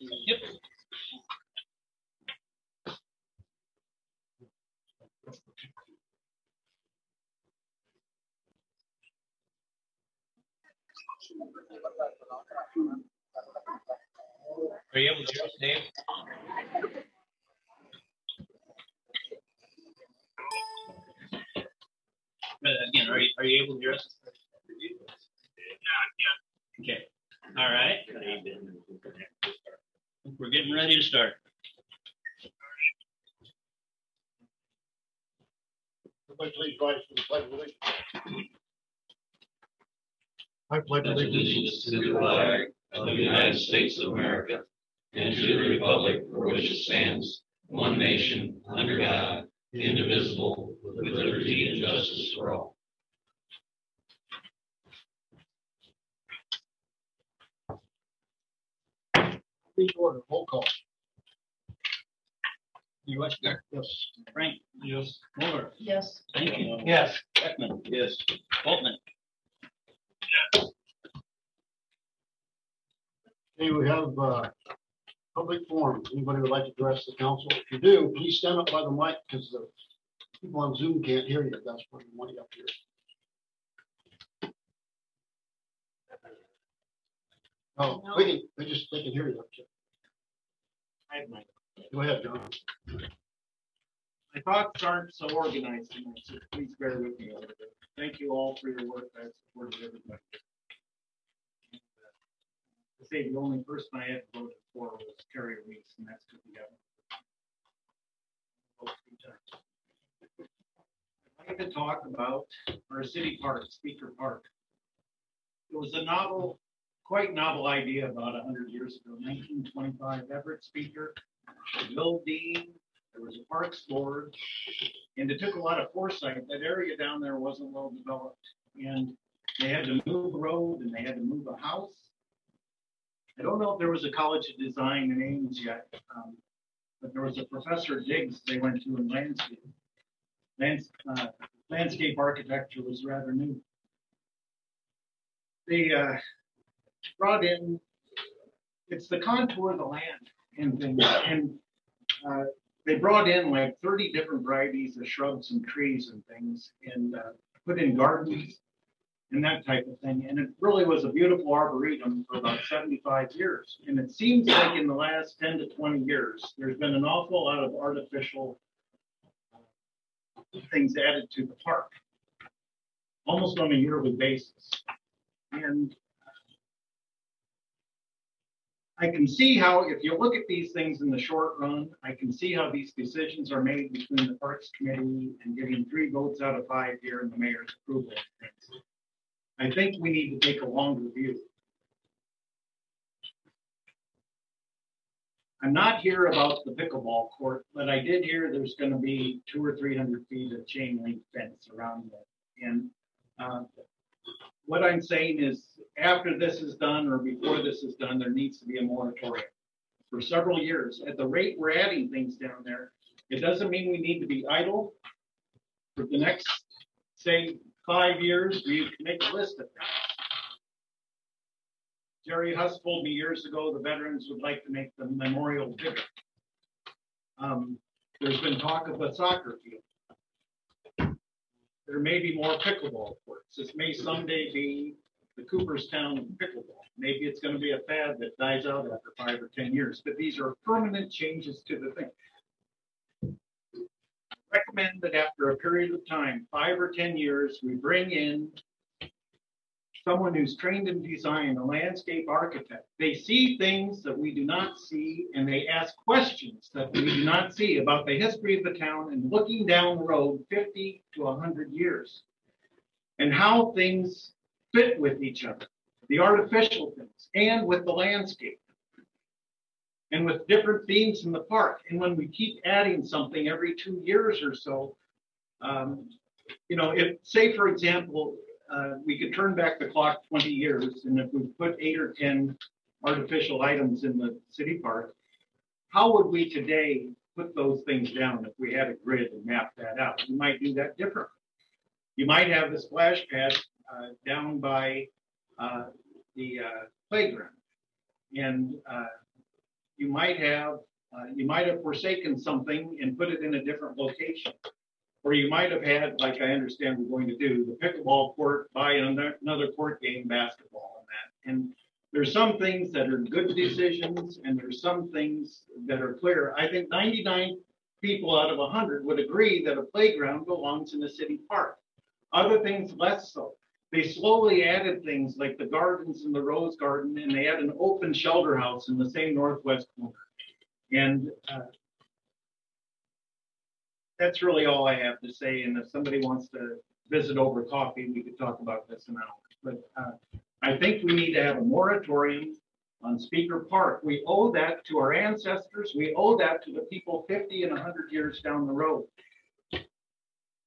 Yep. Are you able to hear us, Dave? Again, are you, are you able to hear us? Okay, all right. We're getting ready to start. Everybody please rise for the pledge of allegiance. I pledge pledge allegiance to the flag of the United States of America and to the republic for which it stands, one nation, under God, indivisible, with liberty and justice for all. Please order, roll call. You Westgard? Yes. Frank? Yes. Moore? Yes. Thank you. Yes. Beckman? Yes. Boltman? Okay, we have, uh, public forum. Anybody would like to address the council? If you do, please stand up by the mic because the people on Zoom can't hear you. That's why we want you up here. Oh, we can, they just, they can hear you. I have my, Go ahead, John. my thoughts aren't so organized tonight, so please bear with me a little bit. Thank you all for your work. I supported everybody. To say the only person I had voted for was Terry Reese, and that's because we got. vote three times. I'd like to talk about our city park, Speaker Park. It was a novel, quite novel idea about hundred years ago, nineteen twenty-five, Everett Speaker, Bill Dean, there was a parks board, and it took a lot of foresight. That area down there wasn't well developed, and they had to move a road and they had to move a house. I don't know if there was a college of design in Ames yet, um, but there was a professor Diggs they went to in landscape. Lands, uh, landscape architecture was rather new. They uh, brought in, it's the contour of the land and things, and uh, they brought in like thirty different varieties of shrubs and trees and things and uh, put in gardens and that type of thing. And it really was a beautiful arboretum for about seventy-five years. And it seems like in the last ten to twenty years, there's been an awful lot of artificial uh, things added to the park, almost on a yearly basis. And I can see how, if you look at these things in the short run, I can see how these decisions are made between the Parks Committee and getting three votes out of five here and the mayor's approval. I think we need to take a longer view. I'm not here about the pickleball court, but I did hear there's gonna be two or three hundred feet of chain link fence around it. And, uh, what I'm saying is, after this is done or before this is done, there needs to be a moratorium for several years. At the rate we're adding things down there, it doesn't mean we need to be idle. For the next, say, five years, we can make a list of things. Jerry Huss told me years ago, the veterans would like to make the memorial bigger. Um, there's been talk of a soccer field. There may be more pickleball courts. This may someday be the Cooperstown pickleball. Maybe it's gonna be a fad that dies out after five or ten years, but these are permanent changes to the thing. I Recommend that after a period of time, five or ten years, we bring in someone who's trained in design, a landscape architect. They see things that we do not see, and they ask questions that we do not see about the history of the town and looking down the road fifty to hundred years. And how things fit with each other, the artificial things, and with the landscape. And with different themes in the park. And when we keep adding something every two years or so, um, you know, if, say, for example, uh, we could turn back the clock twenty years, and if we put eight or ten artificial items in the city park, how would we today put those things down if we had a grid and map that out? We might do that differently. You might have the splash pad down by uh, the uh, playground. And uh, you might have, uh, you might have forsaken something and put it in a different location. Or you might have had, like I understand we're going to do, the pickleball court by another, court game basketball and that. And there's some things that are good decisions and there's some things that are clear. I think ninety-nine people out of hundred would agree that a playground belongs in a city park. Other things less so. They slowly added things like the gardens and the rose garden, and they had an open shelter house in the same northwest corner. And uh, that's really all I have to say. And if somebody wants to visit over coffee, we could talk about this an hour. But uh, I think we need to have a moratorium on Speaker Park. We owe that to our ancestors. We owe that to the people 50 and 100 years down the road.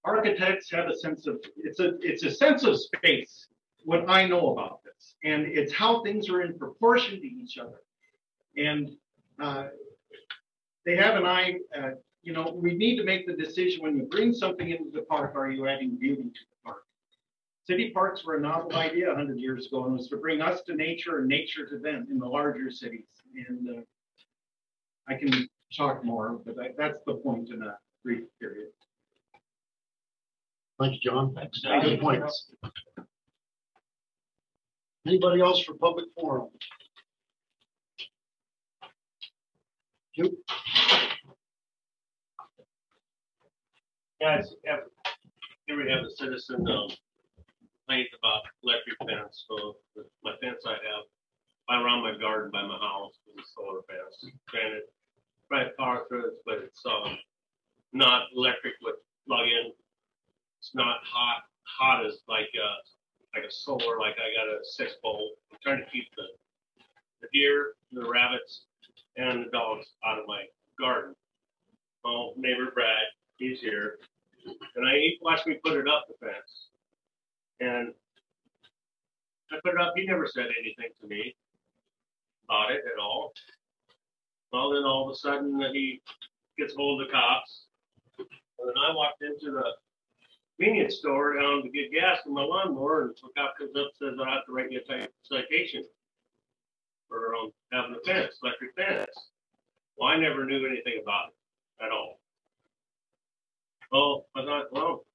Architects have a sense of it's a it's a sense of space. What I know about this, and it's how things are in proportion to each other. And uh, they have an eye. Uh, you know, we need to make the decision when you bring something into the park. Are you adding beauty to the park? City parks were a novel idea 100 years ago, and was to bring us to nature and nature to them in the larger cities. And uh, I can talk more, but I, that's the point in a brief period. Thank you, John. Thanks, Good points. Anybody else for public forum? You, Guys, have, here we have a citizen, um, complaint about electric fence, so the- my fence I have, I around my garden by my house is a solar fence, granted, right power through it, but it's, um, not electric with plug-in. It's not hot, hot as like, uh, like a solar, like I got a six volt, I'm trying to keep the, the deer, the rabbits, and the dogs out of my garden. Oh, neighbor Brad, he's here, and I he watched me put it up the fence. And I put it up, he never said anything to me about it at all. Well, then all of a sudden he gets hold of the cops. And then I walked into the convenience store down to get gas for my lawnmower and the cop comes up and says I have to write you a citation for um, having a fence, electric fence. Well, I never knew anything about it at all. Well, I thought, well,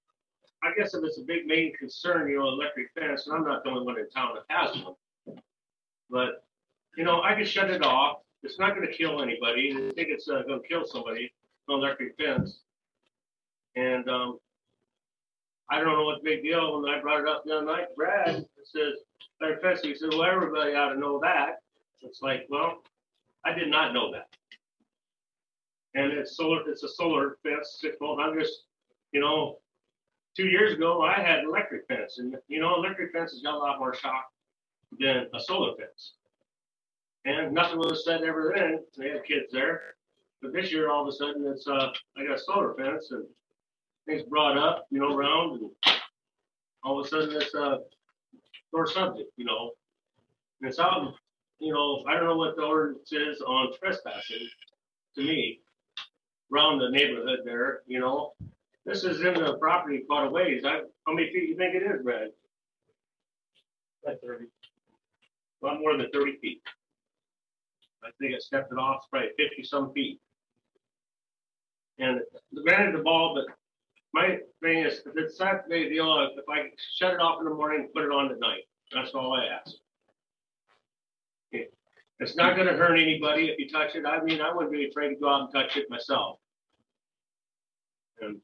I guess if it's a big main concern, you know, electric fence, and I'm not the only one in town that has one. But, you know, I can shut it off. It's not gonna kill anybody. I think it's uh, gonna kill somebody, an electric fence. And, um, I don't know what the big deal, when I brought it up the other night, Brad says, electric fence, he said, well, everybody ought to know that. It's like, well, I did not know that. And it's solar, it's a solar fence, six volt, I'm just, you know, two years ago, I had an electric fence, and you know, electric fence has got a lot more shock than a solar fence. And nothing was said ever then. They had kids there, but this year, all of a sudden, it's uh, I got a solar fence, and things brought up, you know, around, and all of a sudden, it's a sore subject, you know. And it's out, you know, I don't know what the ordinance is on trespassing. To me, around the neighborhood there, you know, this is in the property quite a ways. I, how many feet you think it is, Brad? Like thirty. A lot more than thirty feet. I think I stepped it off, probably fifty some feet. And granted the ball, but my thing is, if it's a deal, if I shut it off in the morning, and put it on at night, that's all I ask. It's not gonna hurt anybody if you touch it. I mean, I wouldn't be afraid to go out and touch it myself. And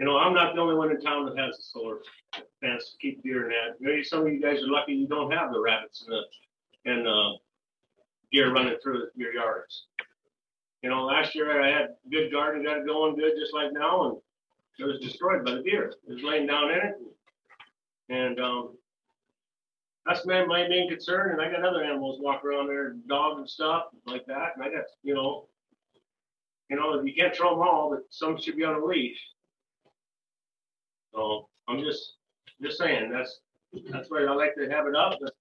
you know, I'm not the only one in town that has a solar fence to keep deer in that. Maybe some of you guys are lucky you don't have the rabbits and the, and, uh, deer running through your yards. You know, last year I had good garden, got it going good, just like now, and it was destroyed by the deer. It was laying down in it. And, um, that's my, my main concern, and I got other animals walk around there, dogs and stuff like that, and I got, you know, you know, you can't throw them all, but some should be on a leash. So I'm just, just saying, that's, that's why I like to have it up, but,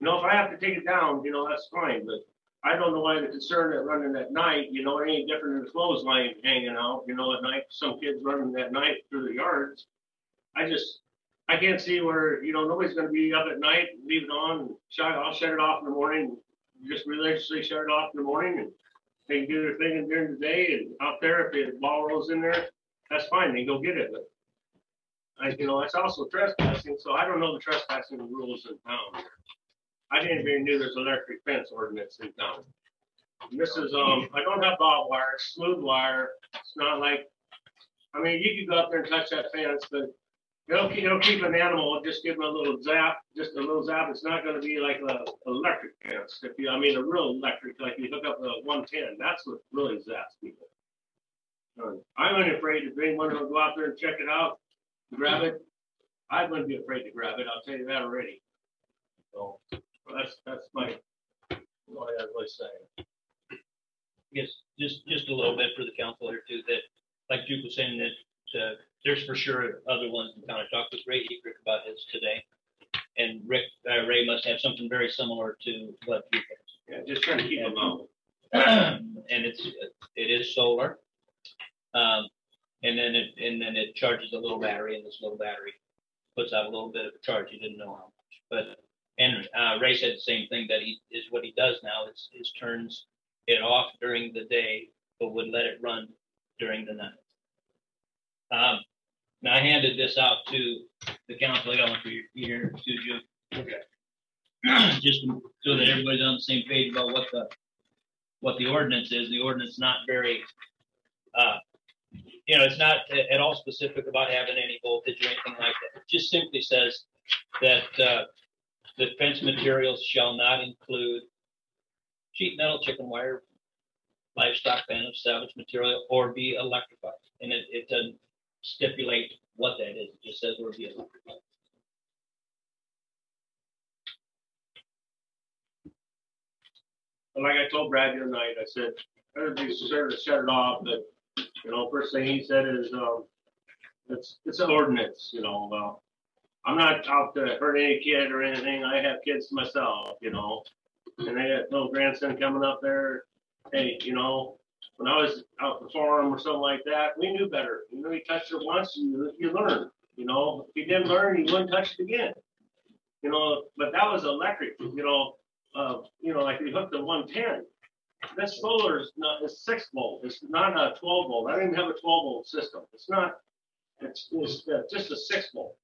you know, if I have to take it down, you know, that's fine, but I don't know why the concern that running at night, you know, it ain't different than a clothesline hanging out, you know, at night, some kids running at night through the yards. I just, I can't see where, you know, nobody's gonna be up at night, leave it on, shut, I'll shut it off in the morning, just religiously shut it off in the morning and they can do their thing during the day and out there, if the ball rolls in there, that's fine, they go get it, but I, you know, it's also trespassing, so I don't know the trespassing rules in town. I didn't even knew there's electric fence ordinance in town. This is, um, I don't have barbed wire, smooth wire, it's not like, I mean, you could go up there and touch that fence, but it'll, keep- it'll keep an animal, just give them a little zap, just a little zap, it's not gonna be like a electric fence, if you, I mean, a real electric, like you hook up a one ten, that's what really zaps people. I'm unafraid if anyone will go out there and check it out, grab it, I wouldn't be afraid to grab it, I'll tell you that already. So, that's, that's my, what I was saying. Yes, just, just a little bit for the council here too, that, like Duke was saying, that, uh, there's for sure other ones in town. I talked with Ray Heatrick about his today. And Rick, uh, Ray must have something very similar to what Duke Yeah, just trying to keep them out. has. And it's, it is solar. Um, and then it, and then it charges a little battery and this little battery puts out a little bit of a charge. You didn't know how much, but, and, uh, Ray said the same thing that he, is what he does now is, is turns it off during the day, but would let it run during the night. Um, now I handed this out to the council. I got one for you here Okay. Just so that everybody's on the same page about what the, what the ordinance is. The ordinance is not very, uh, you know, it's not at all specific about having any voltage or anything like that. It just simply says that, uh, the fence materials shall not include sheet metal, chicken wire, livestock fan of salvage material, or be electrified. And it, it doesn't stipulate what that is. It just says or be electrified. And like I told Brad the other night, I said, everybody deserves to shut it off, but, you know, first thing he said is, um, it's, it's an ordinance, you know, I'm not out to hurt any kid or anything. I have kids myself, you know. And I got little grandson coming up there. Hey, you know, when I was out the farm or something like that, we knew better. You know, you touched it once, you, you learn, you know. If you didn't learn, you wouldn't touch it again. You know, but that was electric, you know, uh, you know, like we hooked the one ten. This solar is not, it's six volt, it's not a twelve volt, I didn't have a twelve volt system, it's not, it's, it's uh, just a six volt.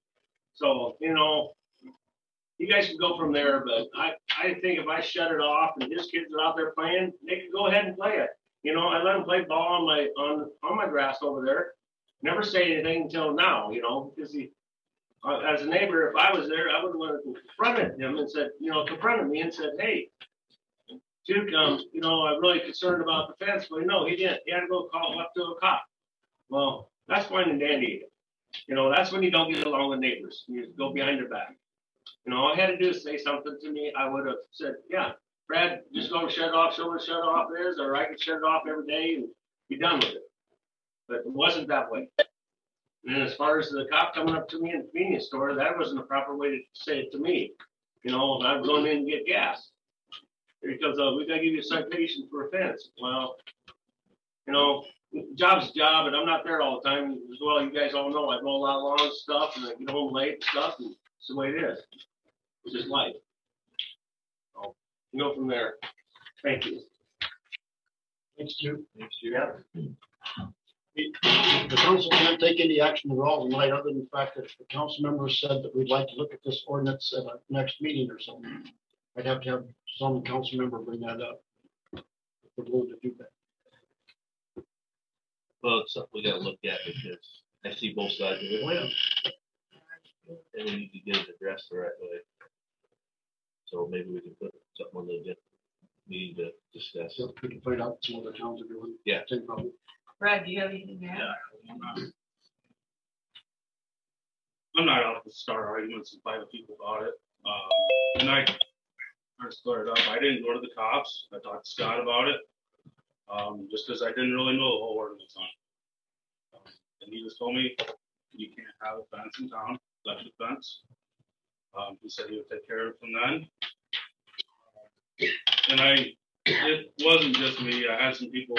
So, you know, you guys can go from there, but I, I think if I shut it off and his kids are out there playing, they can go ahead and play it. You know, I let them play ball on my, on, on my grass over there, never say anything until now, you know, because he, uh, as a neighbor, if I was there, I would to confronted him and said, you know, confronted me and said, hey, Duke, um, you know, I'm really concerned about the fence, but no, he didn't. He had to go call up to a cop. Well, that's fine and dandy. You know, that's when you don't get along with neighbors. You go behind their back. You know, all I had to do is say something to me. I would have said, yeah, Brad, just go shut it off, show what shut off is, or I can shut it off every day and be done with it. But it wasn't that way. And as far as the cop coming up to me in the convenience store, that wasn't the proper way to say it to me. You know, I was going in and get gas. Because uh, we gotta give you a citation for offense. Well, you know, job's a job, and I'm not there all the time. As well, you guys all know I mow a lot of lawns and stuff, and I get home late and stuff, and it's the way it is. It's just life. So, you know from there. Thank you. Thanks, Duke. Yeah. The council can't take any action at all tonight, other than the fact that the council members said that we'd like to look at this ordinance at our next meeting or something. I'd have to have some council member bring that up. If We're going to do that. Well, it's something we gotta look at because I see both sides of it. And we need to get it addressed the right way. So maybe we can put something on the agenda, meeting to discuss. So we can find out some other towns are doing. Yeah. Same problem. Brad, do you have anything to add? I'm not out to start arguments and fight with people about it. Um, and I, I started up, I didn't go to the cops. I talked to Scott about it. Um, just because I didn't really know the whole ordinance on it. Um, And he just told me, you can't have a fence in town, electric fence. Um, he said he would take care of it from then. And I, it wasn't just me. I had some people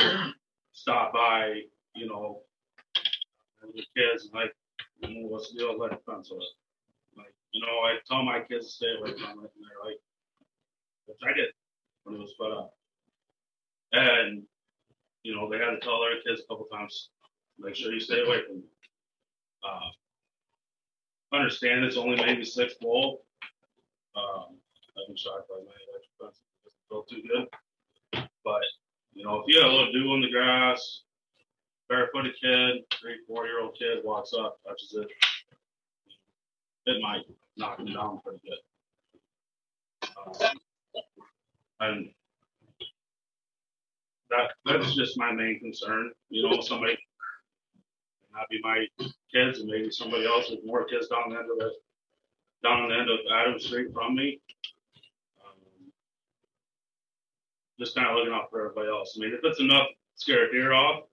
stop by, you know, the kids, and like, what's the electric fence? So, Like, you know, I tell my kids to stay away from it, and they're like, which I did. when it was put up. And, you know, they had to tell their kids a couple times, make sure you stay away from. it. Uh, Understand it's only maybe six volt. Um, I've been shocked by my electric fence, it doesn't feel too good. But, you know, if you have a little dew on the grass, barefooted kid, three, four year old kid walks up, touches it, it might knock him down pretty good. Um, And that, that's just my main concern, you know, somebody, not be my kids and maybe somebody else with more kids down the end of the, down the end of Adams Street from me. Um, Just kind of looking out for everybody else. I mean, if it's enough to scare a deer off,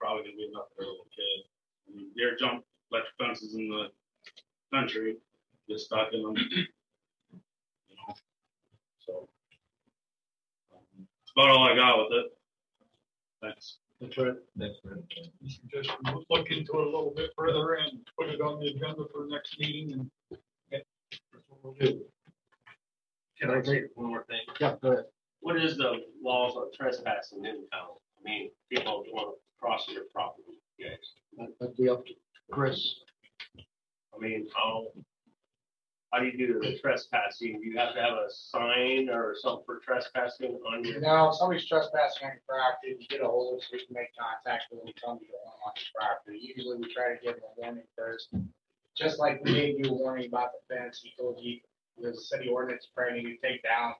probably gonna be enough for a little kid. I mean, deer jump electric fences in the country, get stuck in them. You know, so. um, That's about all I got with it. Thanks. That's right. That's right. Just look into it a little bit further and put it on the agenda for the next meeting and. that's what we'll do. Can I say one more thing? Yeah, go ahead. What is the laws on trespassing in town? I mean, people want to cross your property, guys. That- That'd be up to Chris. I mean, how, how do you do the trespassing? Do you have to have a sign or something for trespassing on your? If somebody's trespassing on your property, you get a hold of us, we can make contact with them, you want them on your property. Usually we try to give them a warning first. Just like we gave you a warning about the fence, he told you there's a city ordinance need to take down.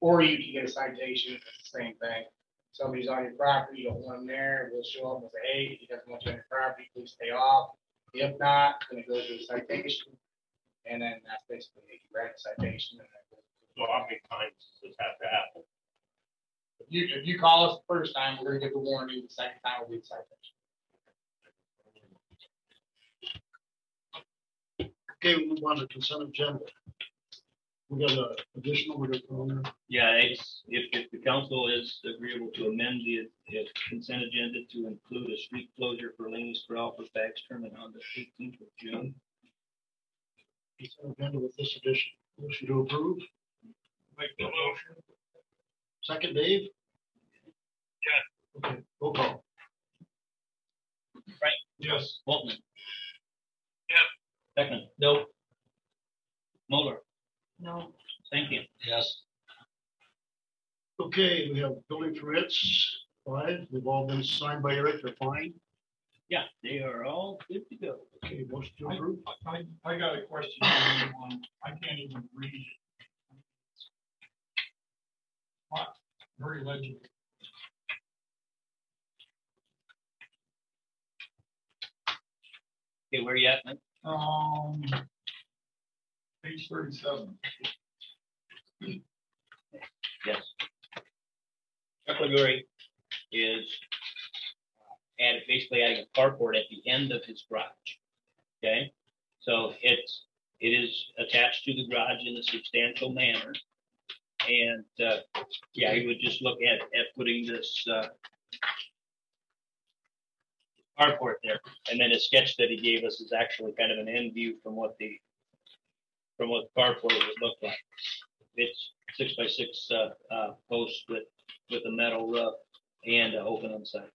Or you can get a citation, it's the same thing. Somebody's on your property, you don't want them there, we'll show them and say, hey, he doesn't want you on your property, please stay off. If not, then it goes to a citation. And then that's basically, it. you write a citation and then. it goes to- Well, how many times does this have to happen? If you, if you call us the first time, we're gonna give the warning, the second time will be the citation. Okay, we move on to consent agenda. We got a additional, we got on there. Yeah, it's, if, if the council is agreeable to amend the the consent agenda to include a street closure for Laney's Corral for Bags Tournament on the eighteenth of June. Consent agenda with this addition. Motion to approve. Make the motion. Second, Dave? Yeah. Okay, roll call. Frank? Yes. Waltman. Yep. Beckman. No. Moller. No, Thank you. Yes. Okay, we have building permits, five, they've all been signed by Eric, they're fine. Yeah, they are all good to go. Okay, motion to approve. I, I got a question on one. I can't even read it. What? Very legible. Okay, where are you at, Mike? Um, page thirty-seven. Yes. Chuck is added, basically adding a carport at the end of his garage. Okay, so it's, it is attached to the garage in a substantial manner. And, uh, yeah, he would just look at, at putting this, uh, carport there. And then a sketch that he gave us is actually kind of an end view from what the, from what the carport would look like. It's six by six, uh, uh, posts with, with a metal roof and uh, open on side.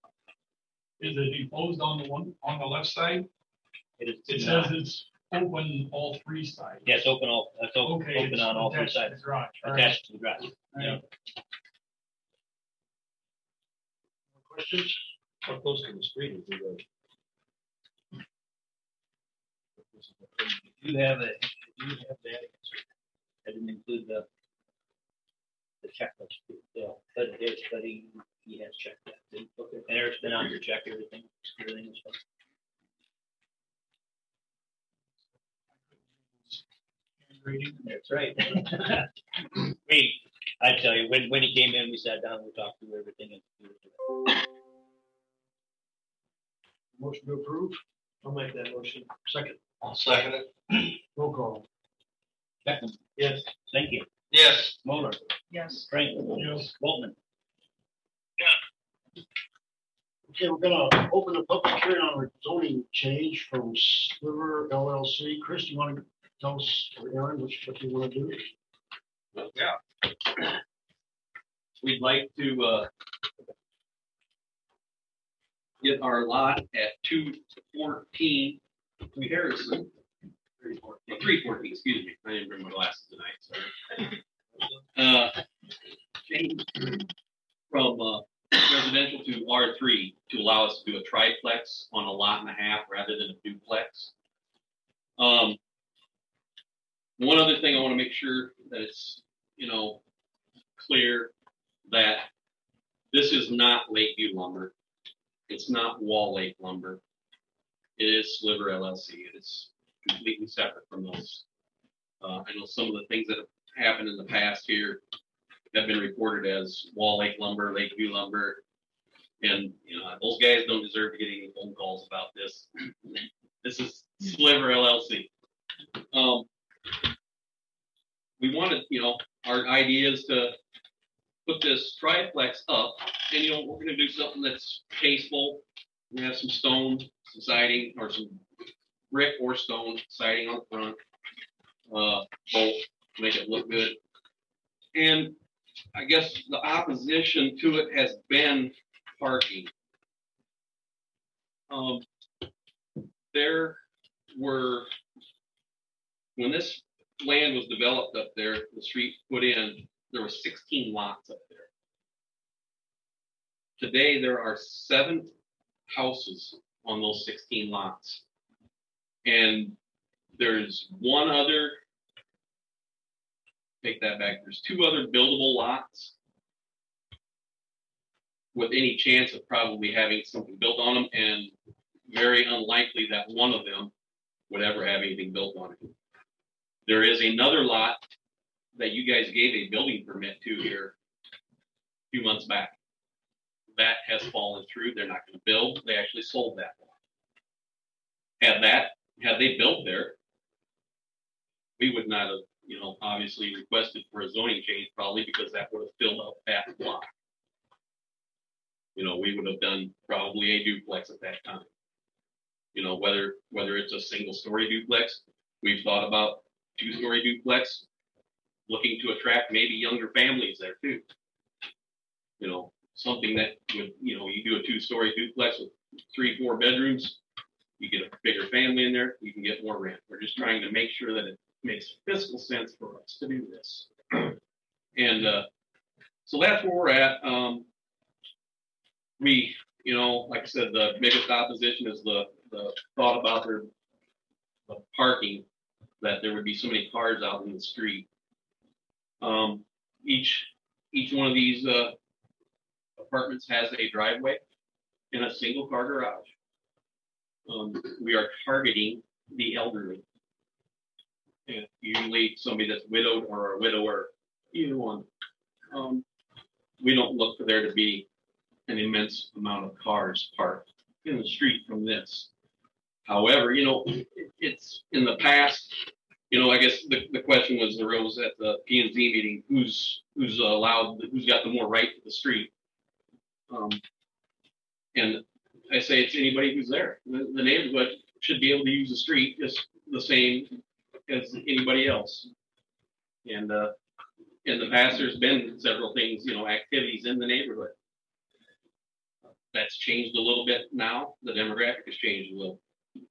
Is it enclosed on the one, on the left side? It is. It says it's open all three sides. Yes, open all, it's open, Okay. open it's on all three attached to sides, the Garage. all right. attached to the garage. All right. Questions? How close to the street is it? You have a, you have that answer. I didn't include the, the checklist, yeah, uh, but it is, but he, he has checked that. And Eric's been out to check everything, everything is fine. That's right. We, I tell you, when, when he came in, we sat down, we talked through everything. and Motion to approve, I'll make that motion. second, I'll second it. roll call. Beckman, Yes. thank you. Yes. Moller, yes, Frank, Yes. Boltman. Okay, we're gonna open the public hearing on a zoning change from Sliver LLC. Chris, do you wanna tell us, or Aaron, what you wanna do? Yeah. We'd like to, uh, get our lot at two fourteen, Harrison. Three fourteen, excuse me, I didn't bring my glasses tonight, sorry. Uh, change from, uh, residential to R three to allow us to do a triplex on a lot and a half rather than a duplex. Um, one other thing I want to make sure that it's, you know, clear that this is not Lakeview lumber. It's not Wall Lake lumber. It is Sliver LLC. It is completely separate from those. Uh, I know some of the things that have happened in the past here have been reported as Wall Lake lumber, Lakeview lumber. And, you know, those guys don't deserve to get any phone calls about this. This is Sliver LLC. Um, we wanted, you know, our idea is to put this triplex up and, you know, we're gonna do something that's tasteful. We have some stone, siding, or some brick or stone siding on the front. Uh, both, make it look good. And I guess the opposition to it has been parking. Um, there were, when this land was developed up there, the street put in, there were sixteen lots up there. Today, there are seven houses on those sixteen lots. And there's one other, take that back, there's two other buildable lots with any chance of probably having something built on them and very unlikely that one of them would ever have anything built on it. There is another lot that you guys gave a building permit to here a few months back. That has fallen through. They're not going to build. They actually sold that lot. Had that, had they built there, we would not have, you know, obviously requested for a zoning change probably because that would have filled up that block. You know, we would have done probably a duplex at that time. You know, whether, whether it's a single story duplex, we've thought about two story duplex, looking to attract maybe younger families there too. You know, something that would, you know, you do a two story duplex with three, four bedrooms, you get a bigger family in there, you can get more rent. We're just trying to make sure that it makes fiscal sense for us to do this. and uh, so that's where we're at. Um, we, you know, like I said, the biggest opposition is the, the thought about their the parking, that there would be so many cars out in the street. Um, each each one of these uh, apartments has a driveway and a single car garage. Um, we are targeting the elderly. And usually somebody that's widowed or a widower, either one. Um, we don't look for there to be an immense amount of cars parked in the street from this. However, you know, it's in the past, you know, I guess the, the question was arose at the P and Z meeting, who's, who's allowed, who's got the more right to the street? Um, and I say it's anybody who's there. The, the neighborhood should be able to use the street just the same as anybody else. And, uh, in the past, there's been several things, you know, activities in the neighborhood. That's changed a little bit now. The demographic has changed a little.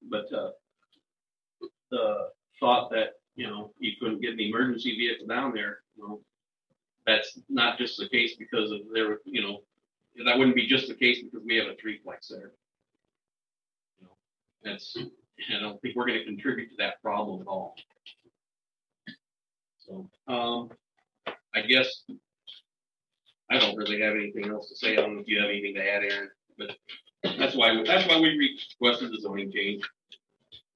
But, uh, the thought that, you know, you couldn't get an emergency vehicle down there, you know, that's not just the case because of there, you know, that wouldn't be just the case because we have a threeplex there. You know, that's, I don't think we're gonna contribute to that problem at all. So, um, I guess I don't really have anything else to say. I don't know if you have anything to add, Aaron, but that's why, that's why we requested the zoning change.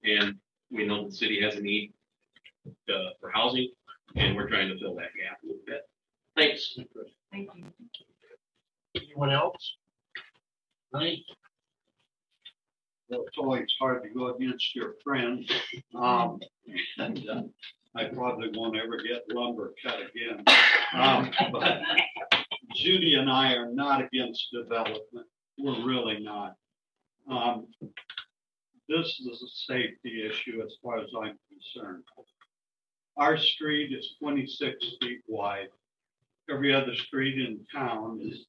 And we know the city has a need uh, for housing, and we're trying to fill that gap a little bit. Thanks. Thank you. Anyone else? Right? It's always hard to go against your friend. Um, and, uh, I probably won't ever get lumber cut again. Um, but Judy and I are not against development. We're really not. Um, this is a safety issue as far as I'm concerned. Our street is twenty-six feet wide. Every other street in town is,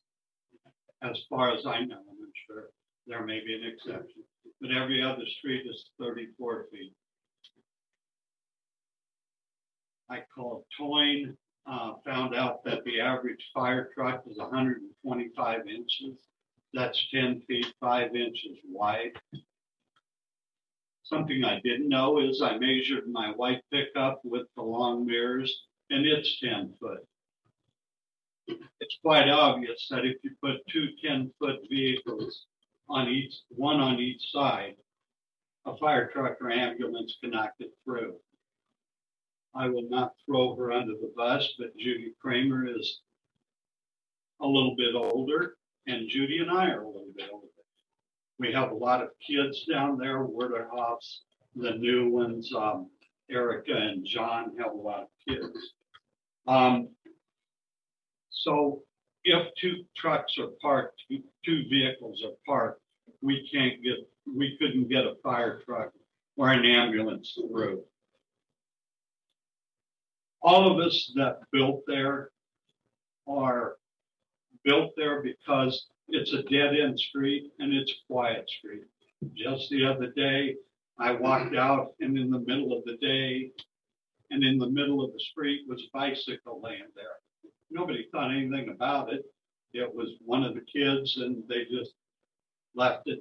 as far as I know, I'm sure, there may be an exception, but every other street is thirty-four feet. I called towing, uh, found out that the average fire truck is hundred and twenty-five inches. That's ten feet, five inches wide. Something I didn't know is I measured my white pickup with the long mirrors and it's ten foot. It's quite obvious that if you put two 10-foot vehicles on each, one on each side, a fire truck or ambulance cannot get through. I will not throw her under the bus, but Judy Kramer is a little bit older, and Judy and I are a little bit older. We have a lot of kids down there, Werderhoffs, the new ones, um, Erica and John have a lot of kids. Um, so if two trucks are parked, two- vehicles are parked, we can't get, we couldn't get a fire truck or an ambulance through. All of us that built there are built there because it's a dead end street and it's a quiet street. Just the other day, I walked out and in the middle of the day and in the middle of the street was bicycle lane there. Nobody thought anything about it. It was one of the kids and they just left it.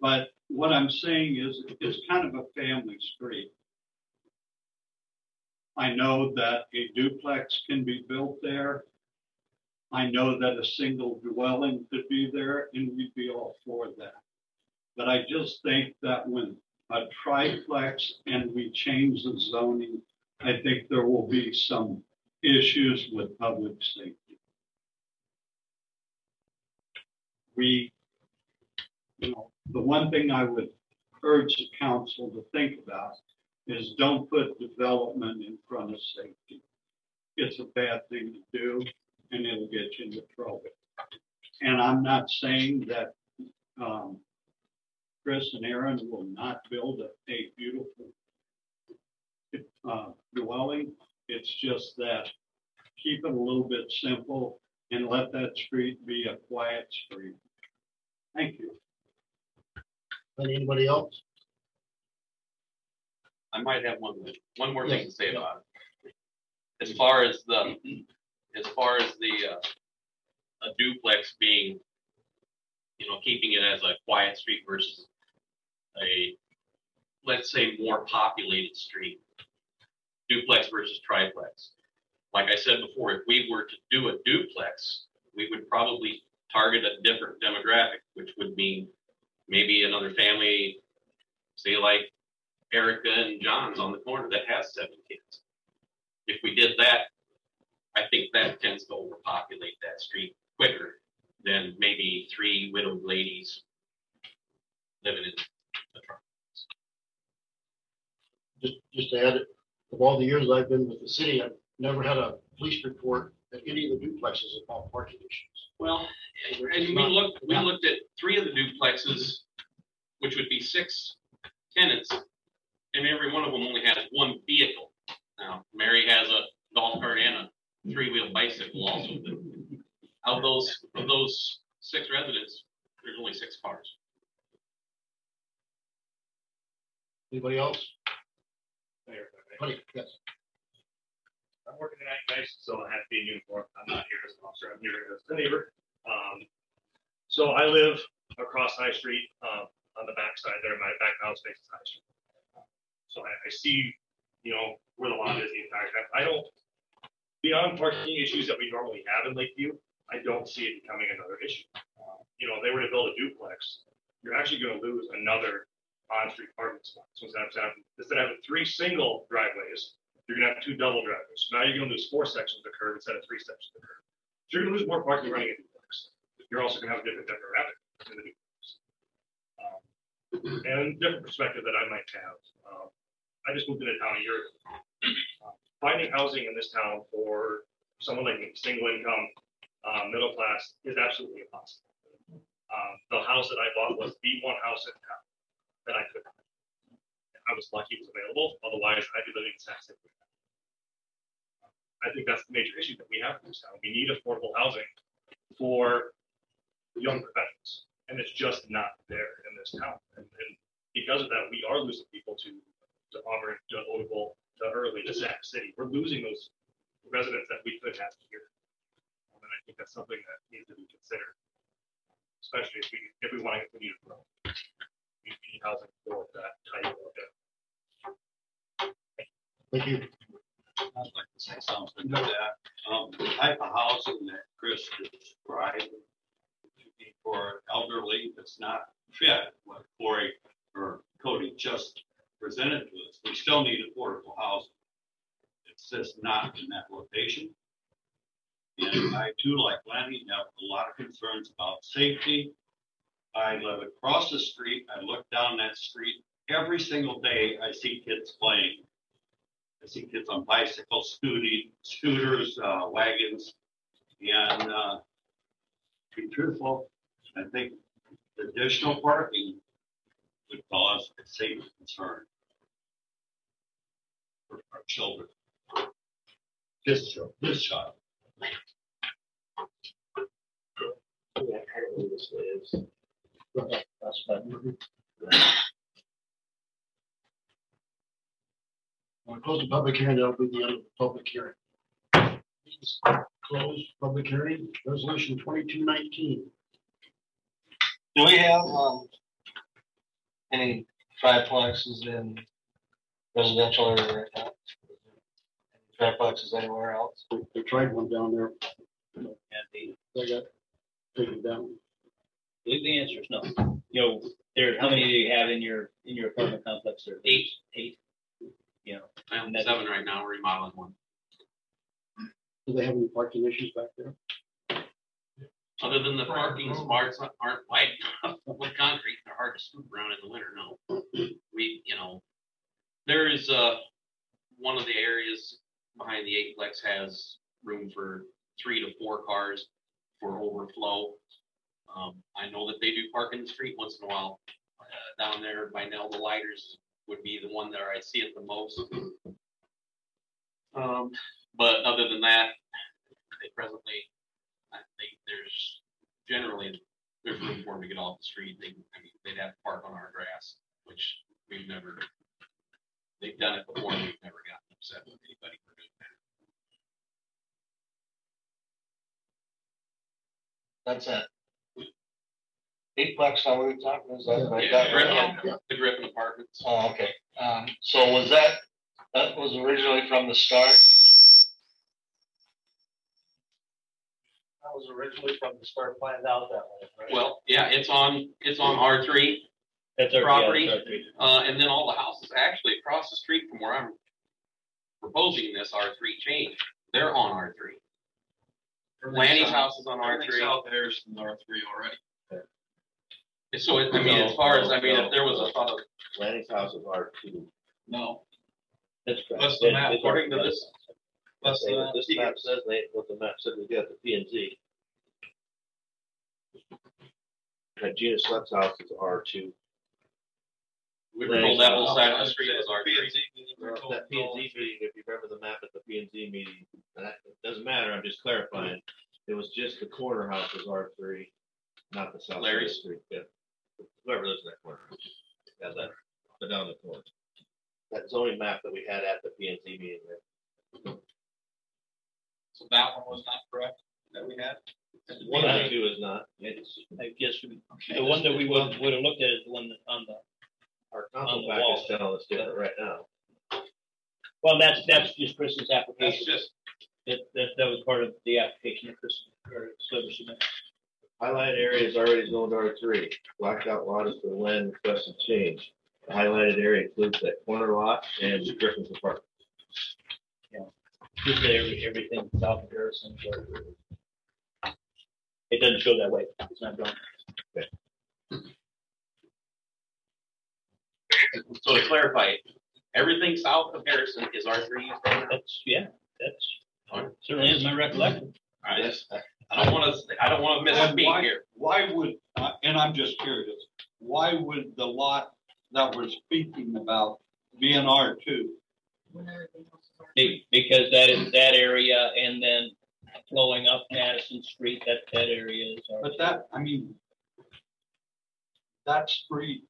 But what I'm saying is, it's kind of a family street. I know that a duplex can be built there. I know that a single dwelling could be there and we'd be all for that. But I just think that when a triplex and we change the zoning, I think there will be some issues with public safety. We, you know, the one thing I would urge the council to think about is don't put development in front of safety. It's a bad thing to do and it'll get you into trouble. And I'm not saying that, um, Chris and Aaron will not build a, a beautiful uh, dwelling. It's just that keep it a little bit simple and let that street be a quiet street. Thank you. Anybody else? I might have one, one more thing to say about it. As far as the, as far as the, uh, a duplex being, you know, keeping it as a quiet street versus a, let's say, more populated street. Duplex versus triplex. Like I said before, if we were to do a duplex, we would probably target a different demographic, which would mean maybe another family, say like Erica and John's on the corner that has seven kids. If we did that, I think that tends to overpopulate that street quicker than maybe three widowed ladies living in a truck. Just, just to add, of all the years I've been with the city, I've never had a police report at any of the duplexes about parking issues. Well, and we looked, we looked at three of the duplexes, which would be six tenants, and every one of them only has one vehicle. Now, Mary has a golf cart and a three-wheel bicycle also. but Of those, of those six residents, there's only six cars. Anybody else? Mayor, if I may. Honey, yes. I'm working tonight, guys, so I have to be in uniform. I'm not here as an officer, A neighbor. Um, so I live across High Street, uh, on the back side there, my back house faces High Street. So I, I see, you know, where the lot is, in fact, I, don't, beyond parking issues that we normally have in Lakeview, I don't see it becoming another issue. Uh, You know, if they were to build a duplex, you're actually gonna lose another on-street parking spot. So instead of having, instead of having three single driveways, you're gonna have two double driveways. So now you're gonna lose four sections of the curb instead of three sections of the. So you're gonna lose more parking running a duplex. You're also gonna have a different demographic in the duplex. Um, And a different perspective that I might have. Um, I just moved into town a year ago. Uh, Finding housing in this town for someone like me, single income, uh, middle class, is absolutely impossible. Um, the house that I bought was the one house in town that I could. I was lucky it was available, otherwise I'd be living in San. I think that's the major issue that we have in this town. We need affordable housing for young professionals, and it's just not there in this town. And, and because of that, we are losing people to to Auburn, to Oakville, to Early, to Sac City. We're losing those residents that we could have here. Um, And I think that's something that needs to be considered, especially if we, if we want to continue to grow. We we need housing for that type of, uh, Thank you. I'd like to say something to that. Um, the type of housing that Chris described would be for elderly that's not fit, what Corey or Cody just presented to us. We still need affordable housing. It's just not in that location. And I too, like Lenny, have a lot of concerns about safety. I live across the street. I look down that street. Every single day, I see kids playing. I see kids on bicycles, scooting, scooters, uh, wagons, and, uh, to be truthful, I think additional parking would cause a safety concern for our children. This child, this child. That's fine. I'll close the public hearing, that'll be the end of the public hearing. Please Close public hearing, resolution twenty-two nineteen. Do we have, um, any triplexes in residential area right now? Triplexes anywhere else? They tried one down there, And the, they got taken down. I believe the answer is no. You know, there, how many do you have in your, in your apartment complex there? Eight. Eight? You know, I have seven right now, we're remodeling one. Do they have any parking issues back there? Other than the parking spots aren't wide enough with concrete, they're hard to scoop around in the winter, no. We, you know, there is, uh, one of the areas behind the eightplex has room for three to four cars for overflow. Um, I know that they do park in the street once in a while. Uh, down there by Nelda Lighters would be the one that I see it the most. Um, but other than that, they presently, I think there's generally, there's room for them to get off the street. They, I mean, they'd have to park on our grass, which we've never, they've done it before, we've never gotten upset with anybody for doing that. That's it. Eightplex, now we talking, is that right? Yeah, That- Griffin, the Griffin Apartments. Oh, okay. Um, so was that, that was originally from the start? That was originally from the start planned out that way, right? Well, yeah, it's on, it's on R three, that's our. yeah, Property. that's our three. uh, and then all the houses actually across the street from where I'm proposing this R three change, they're on R three. Lanny's house is on R three. South Harrison, R three already. So, it- I mean, as far as, I mean, if there was a thought of, Lanny's house is R two. No, That's correct. That's the It- map, it's according to our- this, that's the. This map says they, what the map said we got the P and Z. That Gina Sweat's house is R two. we were told that whole side of the street was R three. That P and Z meeting, if you remember the map at the P and Z meeting, that, it doesn't matter, I'm just clarifying. It was just the corner house was R three, not the south side of the Larry's? street, yeah. Whoever lives in that corner. Yeah, that, but down the corner. That zoning map that we had at the P and Z meeting, that So that one was not correct that we had? one of the two is not. It's, I guess, we- the one that we would, would have looked at is the one that on the, Our On council the pack wall. is telling us different right now. well, that's, that's just Chris's That's application. just, That, that, that was part of the application that Chris, or Silver submitted. Highlighted area is already zoned R three. Blacked out lot is for the land requested change. The highlighted area includes that corner lot and Griffin's apartment. Just every, everything south of Harrison. or- It doesn't show that way. It's not drawn. So to clarify, everything south of Harrison is R three. That's, yeah, that's certainly is my recollection. I just, I don't wanna, I don't wanna miss a And beat why- here. Why would, uh, and I'm just curious, why would the lot that we're speaking about be an R two? When everything else is already Be- Because that is that area and then flowing up Madison Street, that, that area is. But that, I mean, that street,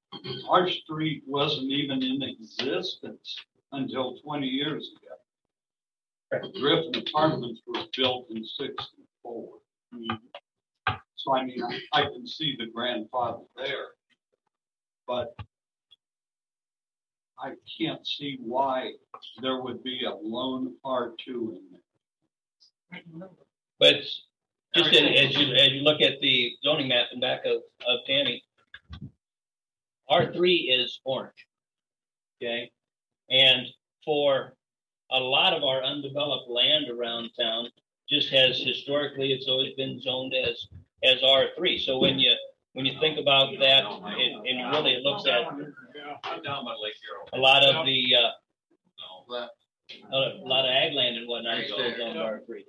our street wasn't even in existence until twenty years ago. Griffin Apartments was built in sixty-four. So I mean, I, can see the grandfather there. But I can't see why there would be a lone R two in there. But just as, as you, as you look at the zoning map in back of, of Tammy, R three is orange. Okay? And for a lot of our undeveloped land around town, just has historically, it's always been zoned as, as R three. So when you, when you think about that, it, it really, it looks at I'm down by Lake Hero. a lot of the, uh, a lot of ag land and whatnot is go. zoned R three.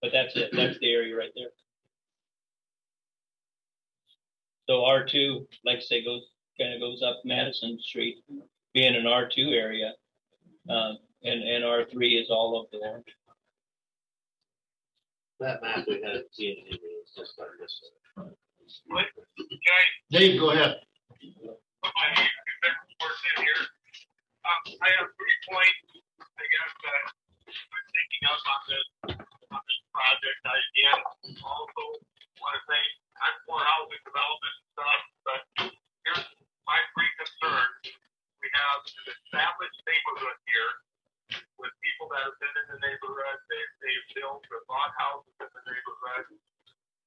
But that's it, that's the area right there. So R two, like I say, goes, kind of goes up Madison Street, being an R two area. Um, and, and R three is all of the orange. That map we had at T and is just like this. Dave, go ahead. here. Um, I have three points, I guess, that I'm thinking of on this, on this project. I again also want to say I'm for housing development and stuff, but here's my three concerns. We have an established neighborhood here with people that have been in the neighborhood, they, they've built or bought houses in the neighborhood.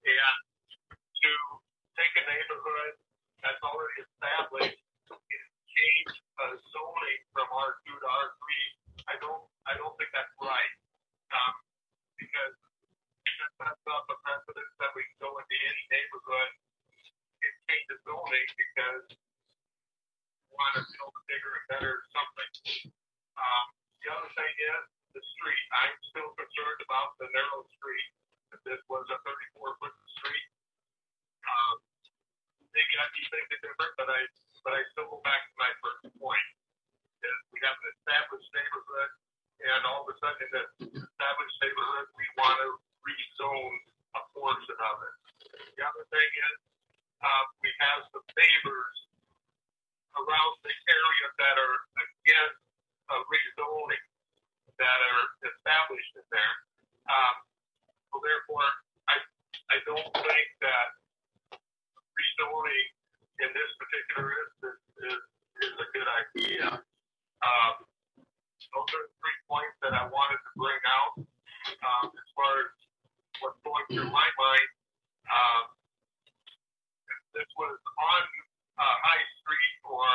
And to take a neighborhood that's already established and change uh, zoning from R two to R three, I don't, I don't think that's right. Um, because that sets up a precedent that we can go into any neighborhood and change the zoning because we want to build a bigger and better something. Um, the other thing is the street. I'm still concerned about the narrow street. If this was a thirty-four foot street, um, maybe I'd be thinking different, but I, but I still go back to my first point. Is we have an established neighborhood and all of a sudden in that established neighborhood, we want to rezone a portion of it. The other thing is, um, we have some neighbors around the area that are against a rezoning that are established in there. Um, so therefore, I, I don't think that rezoning in this particular instance is, is a good idea. Um, those are three points that I wanted to bring out. Um, as far as what's going through my mind, um, if this was on uh, High Street or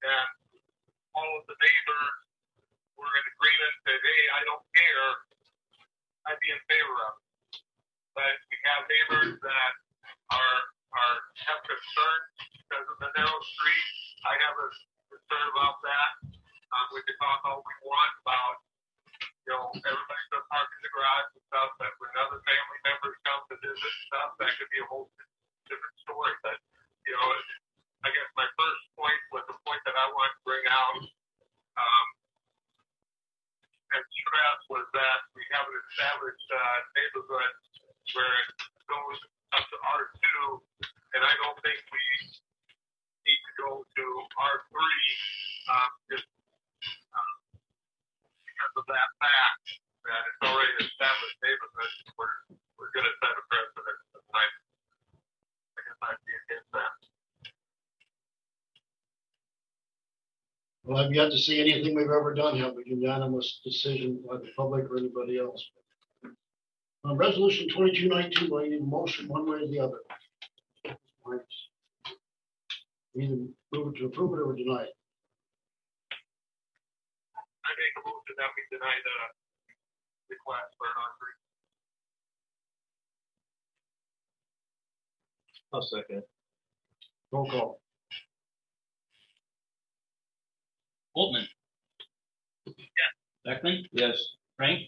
and all of the neighbors were in agreement that hey, I don't care, I'd be in favor of it. But we have neighbors that are are have concerns because of the narrow street. I have a concern about that. Um, we can talk all we want about, you know, everybody's gonna park in the garage and stuff, but when other family members come to visit and stuff, that could be a whole different story. But, you know, I guess my first point was the point that I wanted to bring out, um, and stress was that we have an established, uh, neighborhood where it goes up to R two, and I don't think we need to go to R three, um, just, um, because of that fact, that it's already an established neighborhood, we're, we're gonna set a precedent, I guess I'd be against that. Well, I've yet to see anything we've ever done have a unanimous decision by the public or anybody else. On resolution twenty-two nineteen, I need a motion one way or the other. Either move it to approve it or deny it. I make a motion that we deny the request for an R three. I'll second. Roll call. Boltman. Yes. Beckman? Yes. Frank?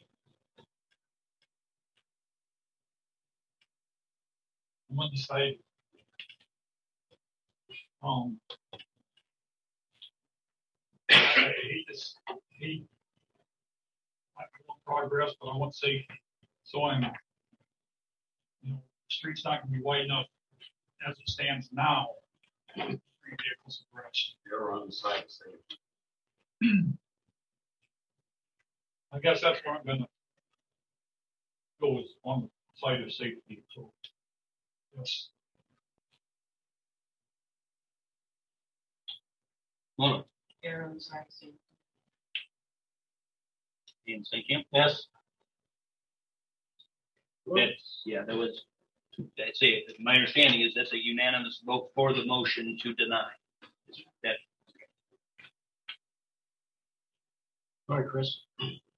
I'm undecided. Um. I hate this, hate progress, but I want safety. So I'm, you know, the street's not gonna be wide enough as it stands now. Three vehicles abreast. You're on the side, say. I guess that's where I'm gonna go is on the side of safety, so. Yes. Mona, Arrow side seat. Ian Stankham? Yes. That's, yeah, that was, that's it. My understanding is that's a unanimous vote for the motion to deny. That, Right, Chris.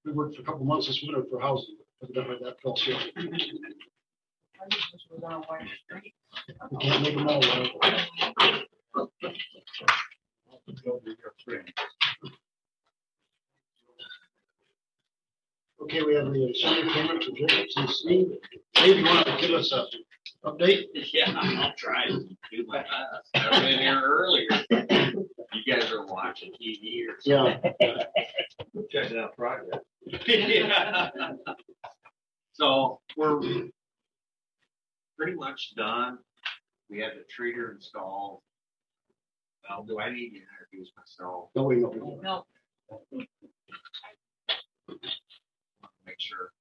We worked for a couple months this winter for housing. Evidently that fell short. I think this was on White Street. We can't make them all. right. Okay, we have the Sunday payment for Jefferson Steve. Dave, you want to give us a update? Yeah, I'll try to do my best. I've been here earlier. You guys are watching TV or something. Yeah. Checking out progress. So we're pretty much done. We had the treater installed. Well, do I need to introduce myself? No, we know. No, Make sure.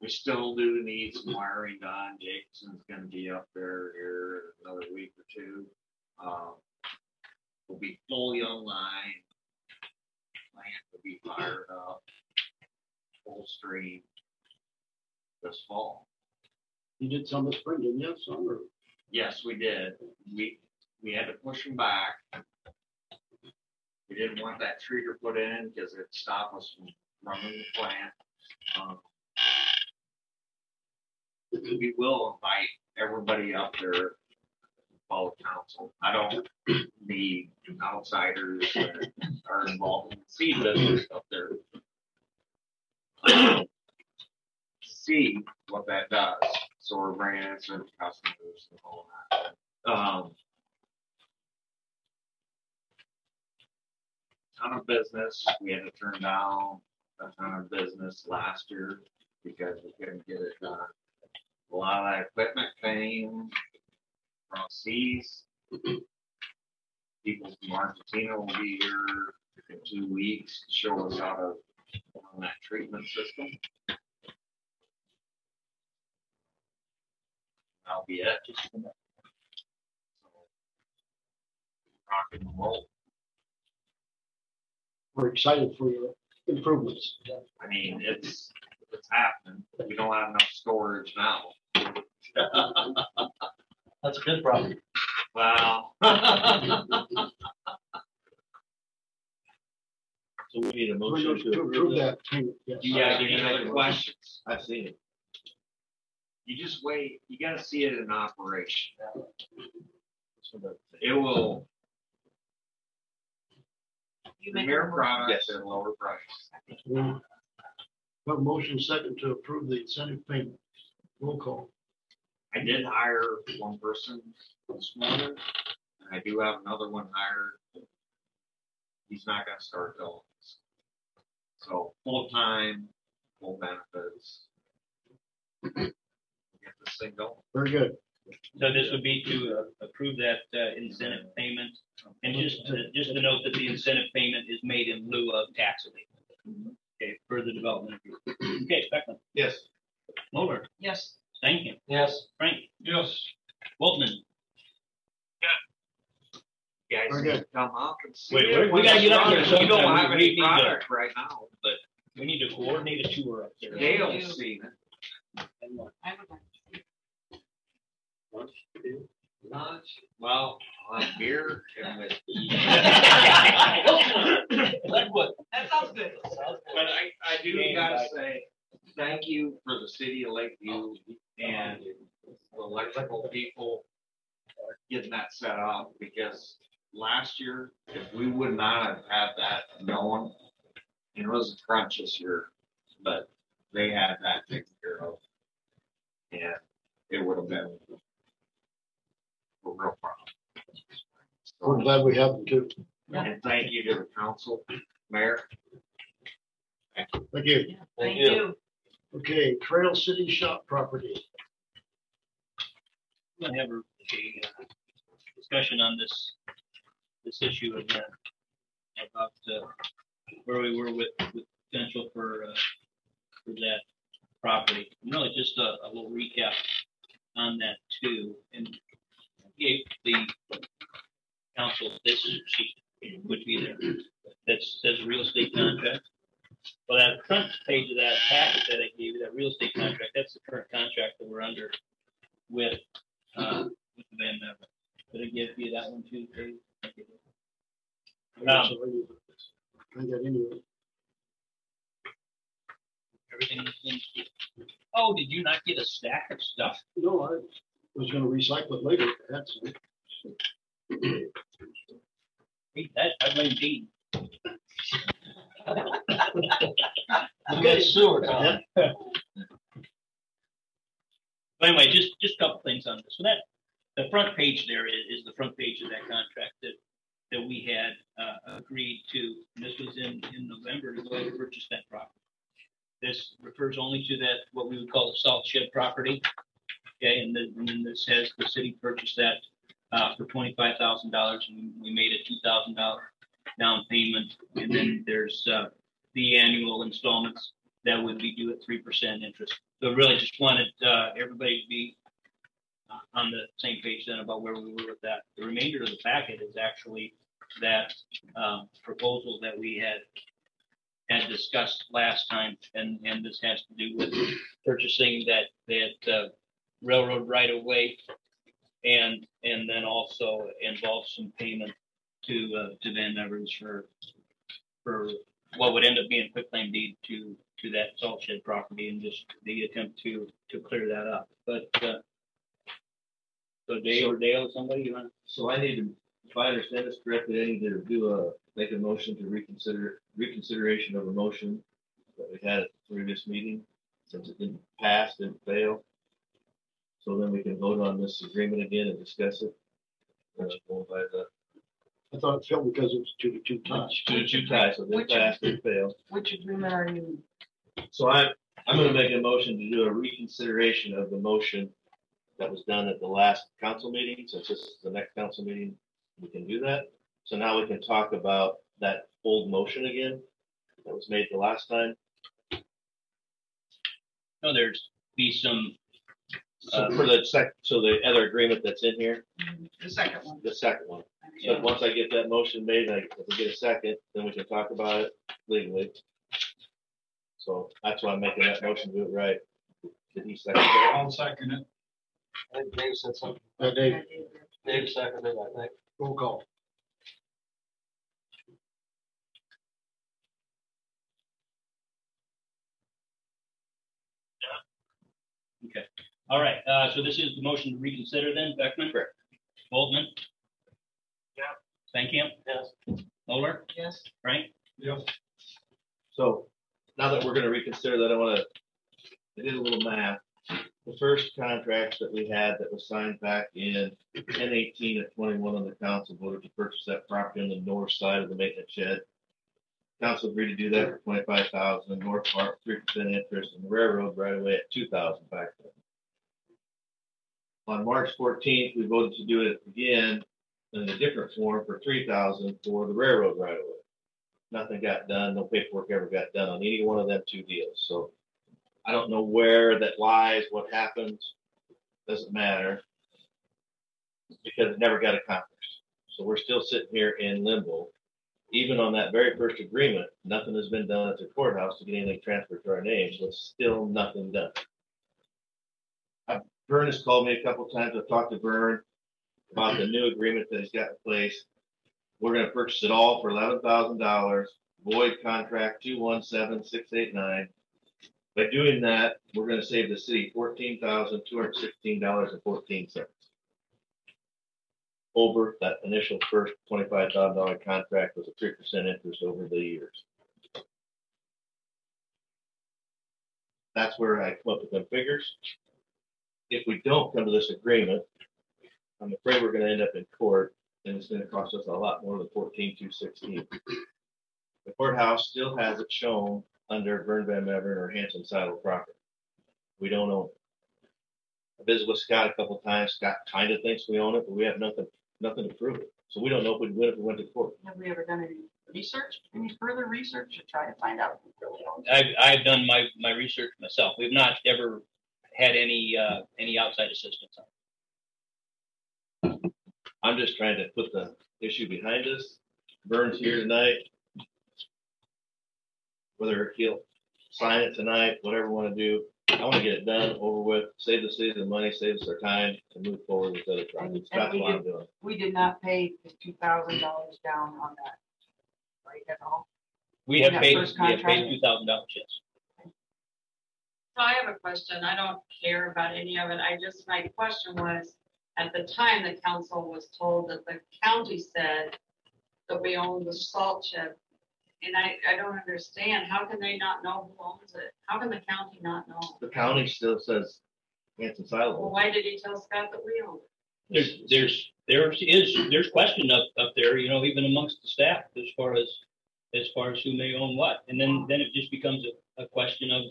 We still do need some wiring done. Jason's gonna be up there here another week or two. Um, We'll be fully online. Plant will be fired up. Full stream. This fall. You did some this spring, didn't you? Some or? Yes, we did. We, we had to push them back. We didn't want that treater put in because it stopped us from running the plant. Um, We will invite everybody up there, follow council. I don't need outsiders that are involved in seed business up there. See what that does. So we're in some customers and all that. Um, ton of business. We had to turn down a ton of business last year because we couldn't get it done. A lot of that equipment came from seas. People from Argentina will be here in two weeks to show us how to run that treatment system. That'll be it. Rock and roll. We're excited for your improvements. I mean, it's, it's happening. We don't have enough storage now. That's a good problem. Wow. So we need a motion going to to approve approve that. that. payment, yes. You guys any other questions? I've seen it. You just wait, you gotta see it in operation. It will, you make premier a products at lower price. We have a motion second to approve the incentive payment. Roll call. I did hire one person this morning, and I do have another one hired. He's not gonna start till. August. So full-time, full benefits. Get this thing going. Very good. so this would be to uh, approve that uh, incentive payment. And just to, just to note that the incentive payment is made in lieu of tax abatement. Okay, further development. Okay, Beckman, Yes. Moller, Yes, Stankham, Yes. Frank, Yes. Waltman. You Guys, Very need good. come up and see. Wait, we- we gotta get up there running. We don't sometime. have We any need to- product right now, but We need to coordinate a tour up there. Dale's seen it. I would like. Lunch, well, on beer and with. Like? That sounds good. But I, I do gotta say, thank you for the city of Lake View and the electrical people getting that set up, because last year, if we would not have had that going, and it was a crunch this year, but they had that taken care of. And it would have been a real problem. We're glad we have them too. And thank you to the council, mayor. Thank you. Thank you. Okay, Trail City Shop property. I'm gonna have a, a uh, discussion on this, this issue again. About, uh, where we were with, with potential for, uh, for that property. Really just a, a little recap on that too, and gave the council this sheet, which be there, that says real estate contract. Well, that front page of that packet that I gave you, that real estate contract, that's the current contract that we're under with, uh, with the Van Meter. Did I give you that one too, Dave? Um, I got any of it. Everything is in. Oh, did you not get a stack of stuff? No, I was gonna recycle it later. That's. Hey, that, I blame Dean. Got sewer, Tom. But anyway, just, just a couple things on this. So that, the front page there is, is the front page of that contract that, that we had, uh, agreed to. And This was in, in November to go ahead and purchase that property. This refers only to that, what we would call the salt shed property. Okay, and then, and then this says the city purchased that, uh, for twenty-five thousand dollars and we made a two thousand dollar down payment. And then there's, uh, the annual installments that would be due at three percent interest. So really just wanted, uh, everybody to be uh, on the same page then about where we were with that. The remainder of the packet is actually that, um, proposal that we had had discussed last time, and, and this has to do with purchasing that, that, uh, railroad right of way. And, and then also involves some payment to, uh, to Van Evers for, for what would end up being a quick claim deed to, to that salt shed property and just the attempt to, to clear that up. But, uh, so Dale or Dale, somebody you want? So I need to, if I understand this correctly, I need to do a, make a motion to reconsider, reconsideration of a motion that we had at the previous meeting, since it didn't pass, didn't fail. So then we can vote on this agreement again and discuss it. Uh, by the, I thought it failed because it was two to two ties. two to two ties, so it Which- passed, it failed. Which agreement are you? So I, I'm gonna make a motion to do a reconsideration of the motion that was done at the last council meeting, since this is the next council meeting, we can do that. So now we can talk about that old motion again that was made the last time. No, there's be some, So for the sec, so the other agreement that's in here, The second one. the second one. So once I get that motion made, I, if we get a second, then we can talk about it legally. So that's why I'm making that motion, do it right. Did he second that? I'll second it. I think Dave said something. Uh, Dave, Dave seconded, it, I think. roll call. okay. All right, uh, so this is the motion to reconsider then, Beckman? Correct. Boltman? Yeah. Stankham? Yes. Moeller? Yes. Frank? Yep. So now that we're gonna reconsider that, I wanna, I did a little math. The first contract that we had that was signed back in ten eighteen at twenty-one on the council voted to purchase that property on the north side of the maintenance shed. Council agreed to do that for twenty-five thousand, North Park, three percent interest, and the railroad right away at two thousand back then. On March fourteenth, we voted to do it again in a different form for three thousand for the railroad right away nothing got done, no paperwork ever got done on any one of them two deals, so. I don't know where that lies, what happened, doesn't matter. Because it never got accomplished, so we're still sitting here in limbo. Even on that very first agreement, nothing has been done at the courthouse to get anything transferred to our names, but still nothing done. Vern has called me a couple times, I've talked to Vern about the new agreement that he's got in place. We're gonna purchase it all for eleven thousand dollars, void contract two one seven six eight nine. By doing that, we're gonna save the city fourteen thousand two hundred sixteen dollars and fourteen cents. Over that initial first twenty-five thousand dollar contract with a three percent interest over the years. That's where I come up with the figures. If we don't come to this agreement, I'm afraid we're gonna end up in court and it's gonna cost us a lot more than 14 to 16. The courthouse still has it shown under Vern Van Mever or Hanson Silo property. We don't own. it. I visited with Scott a couple times. Scott kind of thinks we own it, but we have nothing, nothing to prove it. So we don't know if we'd win if we went to court. Have we ever done any research, any further research to try to find out who really owns it? I've, I've done my, my research myself. We've not ever had any, uh, any outside assistance on it. I'm just trying to put the issue behind us. Vern's here tonight. Whether he'll sign it tonight, whatever we want to do, I want to get it done, over with, save the city the money, save us our time, and move forward with other projects. And That's we what I'm did- doing. We did not pay the two thousand dollars down on that, right, at all? We have That paid, first we have paid contract? two thousand dollars, yes. So I have a question. I don't care about any of it. I just, my question was, at the time, the council was told that the county said that we own the salt shed. And I, I don't understand. How can they not know who owns it? How can the county not know? The county still says Hanson Well, Silo. why did he tell Scott that we own it? There's, there's, there's, is, there's question up, up there, you know, even amongst the staff as far as, as far as who may own what. And then, then it just becomes a, a question of,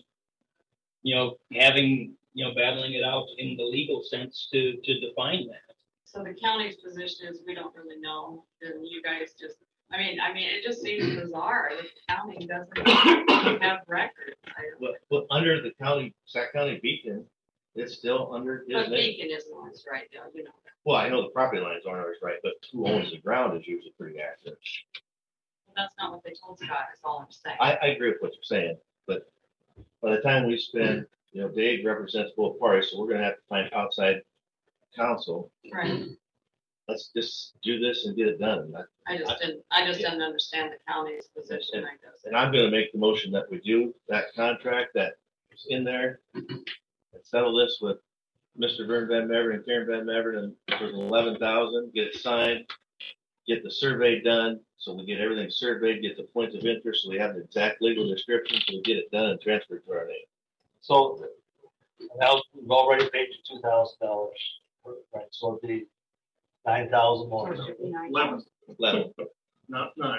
you know, having, you know, battling it out in the legal sense to, to define that. So the county's position is we don't really know, and you guys just, I mean, I mean, it just seems bizarre that the county doesn't have records. But, but under the county, Sac County Beacon, it's still under his But name. Beacon isn't what's right now, you know. Well, I know the property lines aren't always right, but who owns the ground is usually pretty accurate. That's not what they told Scott, is all I'm saying. I, I agree with what you're saying, but by the time we spend, you know, Dave represents both parties, so we're gonna have to find outside counsel. Right. Let's just do this and get it done. I- I just didn't, I just didn't understand the county's position, I guess. And I'm gonna make the motion that we do that contract that is in there. And settle this with Mr. Vern Van Mever and Karen Van Mever and for eleven thousand, get it signed. Get the survey done, so we get everything surveyed, get the points of interest, so we have the exact legal description, so we get it done and transferred to our name. So now we've already paid you two thousand dollars, right, so it'd be nine thousand more. Eleven, Eleven. not nine.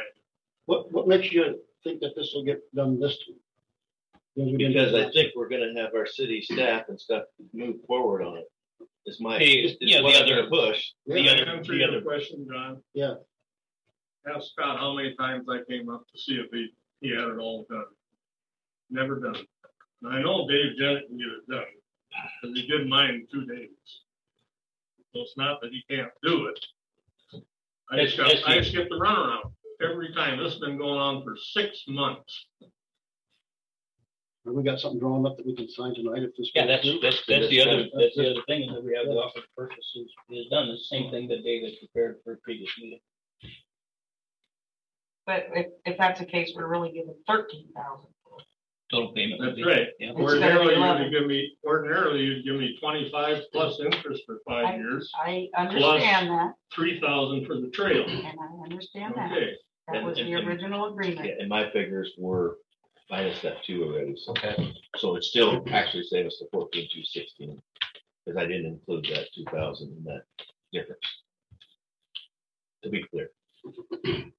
What, what makes you think that this will get done this time? Because we didn't- Because I think we're gonna have our city staff and stuff move forward on it. It's my, Hey, it's yeah, what the I'm gonna other- push. The Yeah. other, Answer the your other, question, John. Yeah. Ask Scott how many times I came up to see if he, he had it all done. Never done. And I know Dave Jennett can get it done, because he did mine in two days. So it's not that he can't do it. I just got, That's- I that's just get the runaround every time. This has been going on for six months. Have we got something drawn up that we can sign tonight if this? yeah, goes that's, through? that's, that's the other, that's the other thing, is that we have the offer to purchase is, is done, the same thing that David prepared for a previous meeting. But if, if that's the case, we're really giving thirteen thousand. Total payment. would That's right. Yeah. Ordinarily, you'd give me, ordinarily, you'd give me twenty-five plus interest for five years, I understand that, three thousand for the trail. and I understand that. Okay. That was the original agreement. Yeah, and my figures were minus that two already, so. Okay. So it still actually saved us the fourteen two sixteen, because I didn't include that two thousand in that difference. To be clear, Did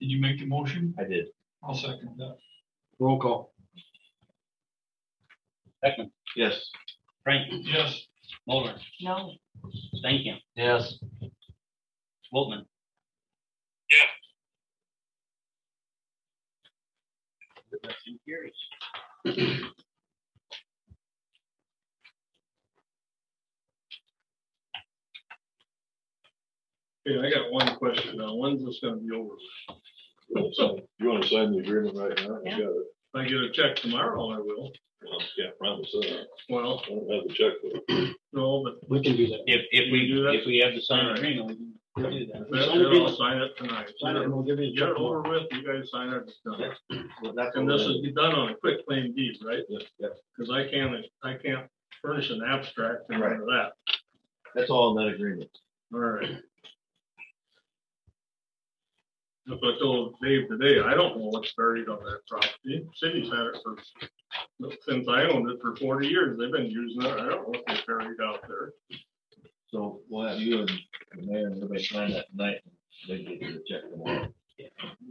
you make the motion? I did. I'll second that. Roll call. Beckman, Yes. Frank, Yes. Moller, No, Stankham, Yes. Woltman. Motion carries. Okay, I got one question now. When's this gonna be over? So You wanna sign the agreement right now? Yeah. You got it. if I get a check tomorrow, I will. Well, Can't promise that. Well, I don't have the check for it. no, but We can do that. If, if we, You do that? if we have the signed Alright. agreement, we can do that. if that's Sign it. I'll sign it tonight. Sign it and we'll give you a Get check it tomorrow. over with, you guys sign it, it's done. Well, that's And what this we're is be done on a quick claim deed, right? Yes, yes. Cause I can't, I can't furnish an abstract and of that. That's all in that agreement. All right. If I told Dave today, I don't know what's buried on that property. City's had it for, since I owned it for forty years. They've been using it. I don't know what they buried out there. So we'll have you and the mayor and everybody sign that tonight. They get you the check tomorrow.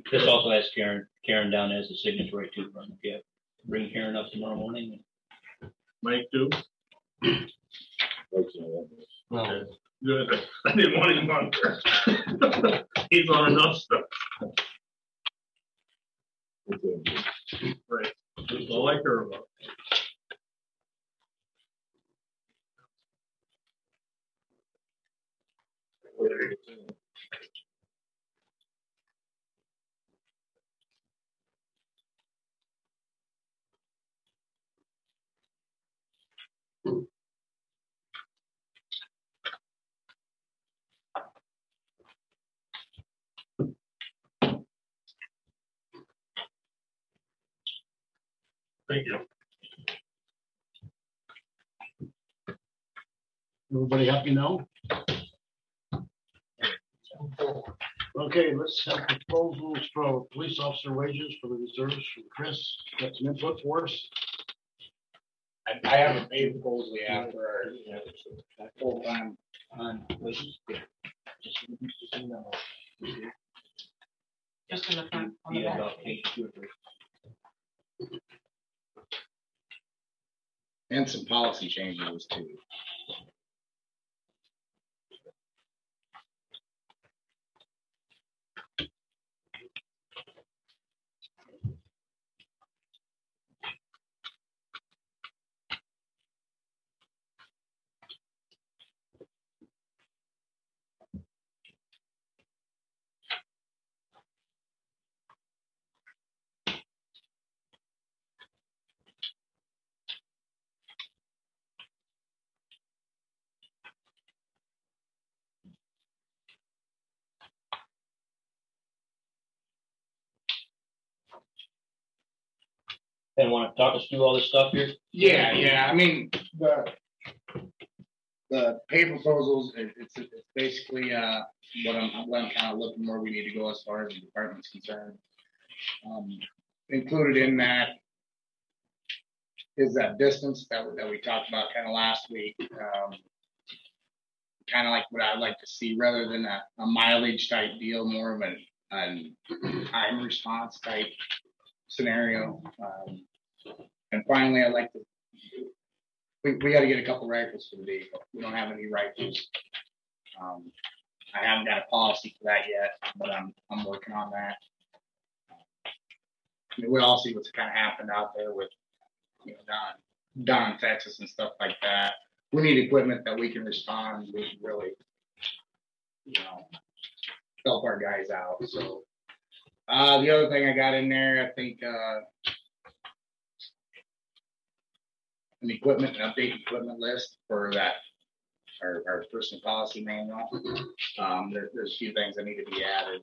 This also has Karen, Karen down as a signatory too, Vernon. Yeah, bring Karen up tomorrow morning. Mike too? No. Good. I didn't want him on there. He's on enough stuff. Right. That's all I care about. Thank you. Everybody happy now? Okay, let's have proposals for police officer wages for the reserves from Chris. Got some input for us? I, I haven't made a proposal yet for our full-time on wages. Just in the front, on the Yeah, back. about page two or three. and some policy changes too. And want to talk us through all this stuff here? Yeah, yeah, I mean, the, the pay proposals, it- it's, it's basically, uh, what I'm, what I'm kind of looking where we need to go as far as the department's concerned. Um, included in that is that distance that, that we talked about kind of last week. Um, kind of like what I'd like to see rather than a, a mileage type deal, more of an, an time response type scenario. Um, and finally, I'd like to, we, we gotta get a couple rifles for the vehicle. We don't have any rifles. Um, I haven't got a policy for that yet, but I'm, I'm working on that. I mean, we all see what's kind of happened out there with, you know, Texas and stuff like that. We need equipment that we can respond, we can really, you know, help our guys out, so. Uh, the other thing I got in there, I think, uh, an equipment, an updated equipment list for that, our, our personal policy manual. Um, there, there's a few things that need to be added.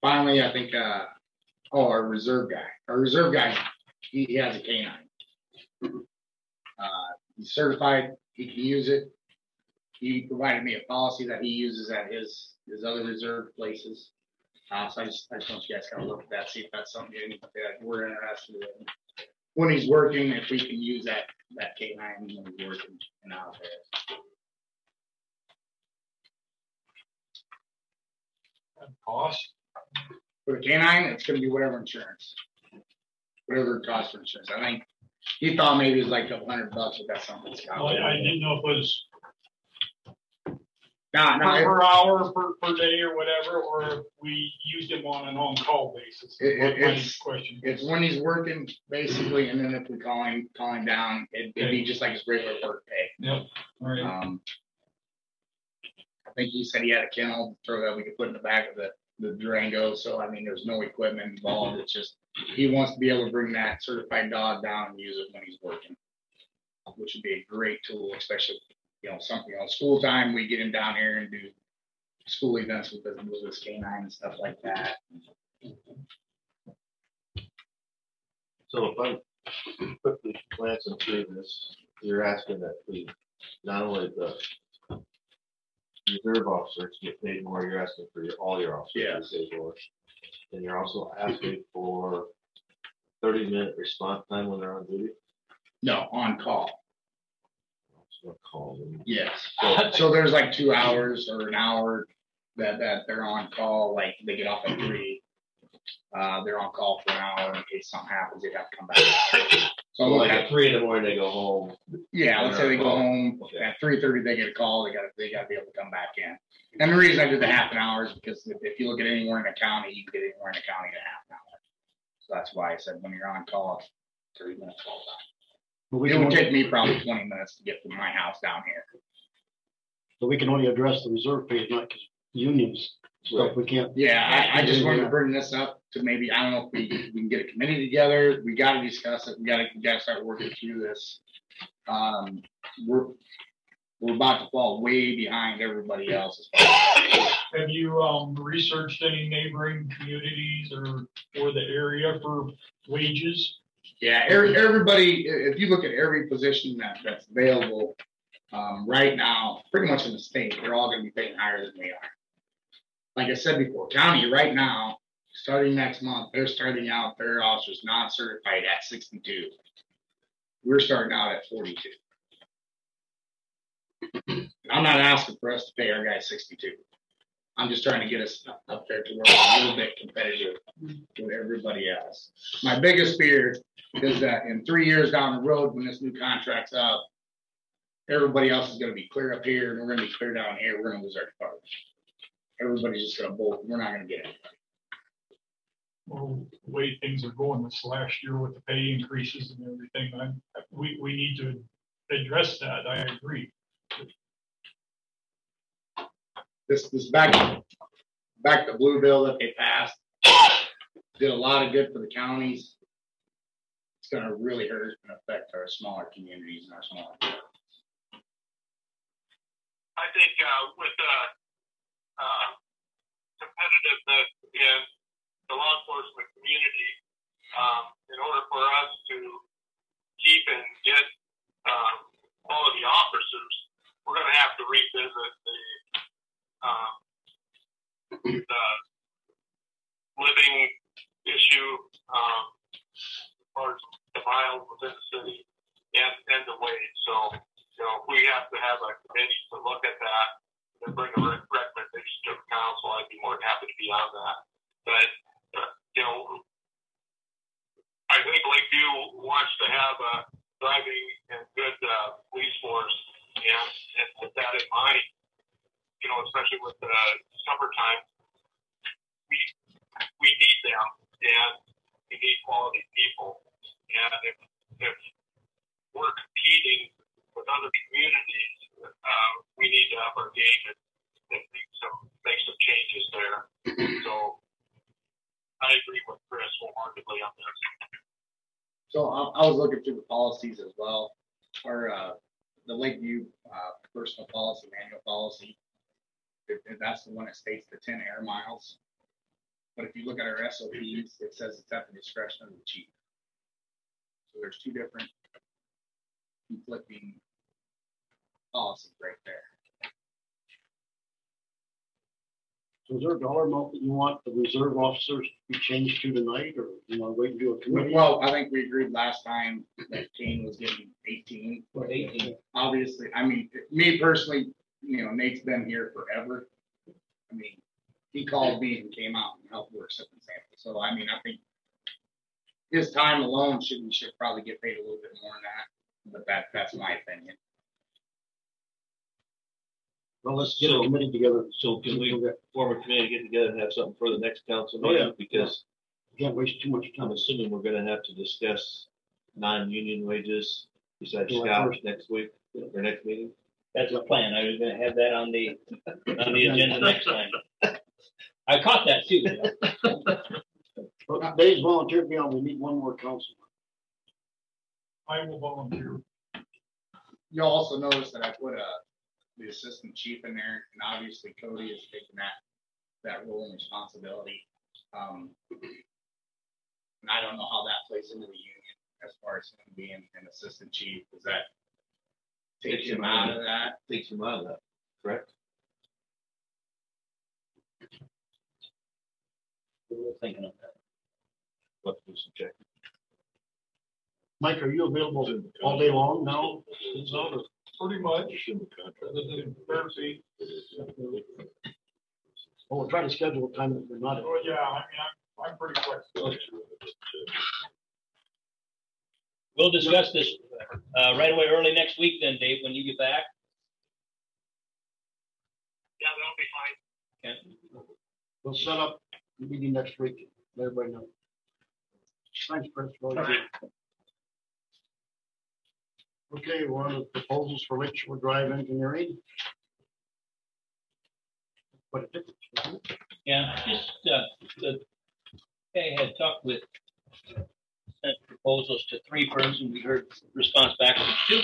Finally, I think, uh, oh, our reserve guy, our reserve guy, he, he has a canine. Uh, he's certified, he can use it. He provided me a policy that he uses at his, his other reserved places. Uh, so I just, I just want you guys to kind of look at that, see if that's something that we're interested in. When he's working, if we can use that, that K nine when he's working and out there. Cost? For the K nine, it's gonna be whatever insurance. Whatever it costs for insurance. I think, he thought maybe it was like a couple hundred bucks, but that's something. that's Well, I I didn't know if it was Nah, no, per, per hour, per, per day or whatever, or we used him on an on-call basis. It, it, My it's, question. it's when he's working, basically, and then if we call him, call him down, it'd, it'd be just like his regular work pay. Yep, all right. Um, I think he said he had a kennel throw that we could put in the back of the, the Durango, so I mean, there's no equipment involved, it's just, he wants to be able to bring that certified dog down and use it when he's working. Which would be a great tool, especially, you know, something, you know, school time, we get him down here and do school events with his, with his canine and stuff like that. So if I'm quickly glancing through this, you're asking that we, not only the reserve officers get paid more, you're asking for your, all your officers to get paid more. And you're also asking for thirty minute response time when they're on duty. No, on call. On call. Yes, So- so there's like two hours or an hour that, that they're on call, like they get off at three. Uh, they're on call for an hour in case something happens, they have to come back. So like at three in the morning, they go home. yeah, let's say they go home Okay. at three thirty, they get a call, they gotta, they gotta be able to come back in. And the reason I did the half an hour is because if, if you look at anywhere in the county, you can get anywhere in the county in a half an hour. So that's why I said when you're on call, thirty minutes all the time. But we It can would only- take me probably twenty minutes to get from my house down here. but we can only address the reserve pay, not because unions stuff, we can't. Yeah, I, I just wanted to bring this up to maybe, I don't know if we, we can get a committee together, we gotta discuss it, we gotta, we gotta start working through this. Um, we're, we're about to fall way behind everybody else. Have you, um, researched any neighboring communities or, or the area for wages? Yeah, every, everybody, if you look at every position that, that's available, um, right now, pretty much in the state, they're all gonna be paying higher than we are. Like I said before, county right now, starting next month, they're starting out their officers non-certified at sixty-two. We're starting out at forty-two. I'm not asking for us to pay our guys sixty-two. I'm just trying to get us up- there to where we're a little bit competitive with everybody else. My biggest fear is that in three years down the road, when this new contract's up, everybody else is gonna be clear up here and we're gonna be clear down here. We're gonna lose our department. Everybody's just gonna bolt. We're not gonna get it. Well, the way things are going this last year with the pay increases and everything, I, we, we need to address that, I agree. This, this back, Back the Blue bill that they passed, did a lot of good for the counties. It's gonna really hurt and affect our smaller communities and our smaller. Towns. I think, uh, with, uh, uh, competitiveness in the law enforcement community, um, in order for us to keep and get, um, quality officers, we're gonna have to revisit the, um, the living issue, um, as far as the miles within the city and, and the wage. So, you know, if we have to have a committee to look at that and bring a recommendation to the council, I'd be more than happy to be on that. But, uh, you know, I think Lake View wants to have a driving and good, uh, police force. And, and with that in mind, you know, especially with the summertime, we, we need them and we need quality people. And if, if we're competing with other communities, uh, we need to up our game and, and make some, make some changes there. So I agree with Chris wholeheartedly on this. So I, I was looking through the policies as well, our, uh, the Lake View, uh, personal policy, manual policy. If, if that's the one that states the ten air miles. But if you look at our SOPs, it says it's at the discretion of the chief. So there's two different conflicting policies right there. So is there a dollar amount that you want the reserve officers to be changed to tonight, or you want to wait and do a committee? Well, I think we agreed last time that Kane was getting eighteen. Eighteen. Obviously, I mean, me personally, you know, Nate's been here forever. I mean, he called me and came out and helped work something sample. So I mean, I think his time alone should, we should probably get paid a little bit more than that. But that, that's my opinion. Well, let's get a committee together. So can we form a committee, get together and have something for the next council Oh, yeah. meeting? Because Can't waste too much I'm time. assuming we're gonna have to discuss non-union wages besides July Scout first. next week, or next meeting. That's the plan. I was gonna have that on the, on the agenda next time. I caught that too. you know. But Dave's volunteered to be on, we need one more council. I will volunteer. You'll also notice that I put uh the assistant chief in there, and obviously Cody is taking that, that role and responsibility. Um, and I don't know how that plays into the union as far as him being an assistant chief, does that take him out of that? Takes him out of that, correct? We were thinking of that. Let's do some checking. Mike, are you available all day long now? Is that or- Pretty much. Other than Thursday. Well, we'll try to schedule a time that we're not. Oh, yeah, I mean, I'm, I'm pretty flexible. We'll discuss this, uh, right away early next week then, Dave, when you get back. Yeah, that'll be fine. Okay. We'll set up a meeting next week, let everybody know. Thanks, Chris. Well done. Okay, we're on the proposals for Lakeshore Drive Engineering. What a difference. it? Yeah, just, uh, the, I had talked with, sent proposals to three firms and we heard response back from two.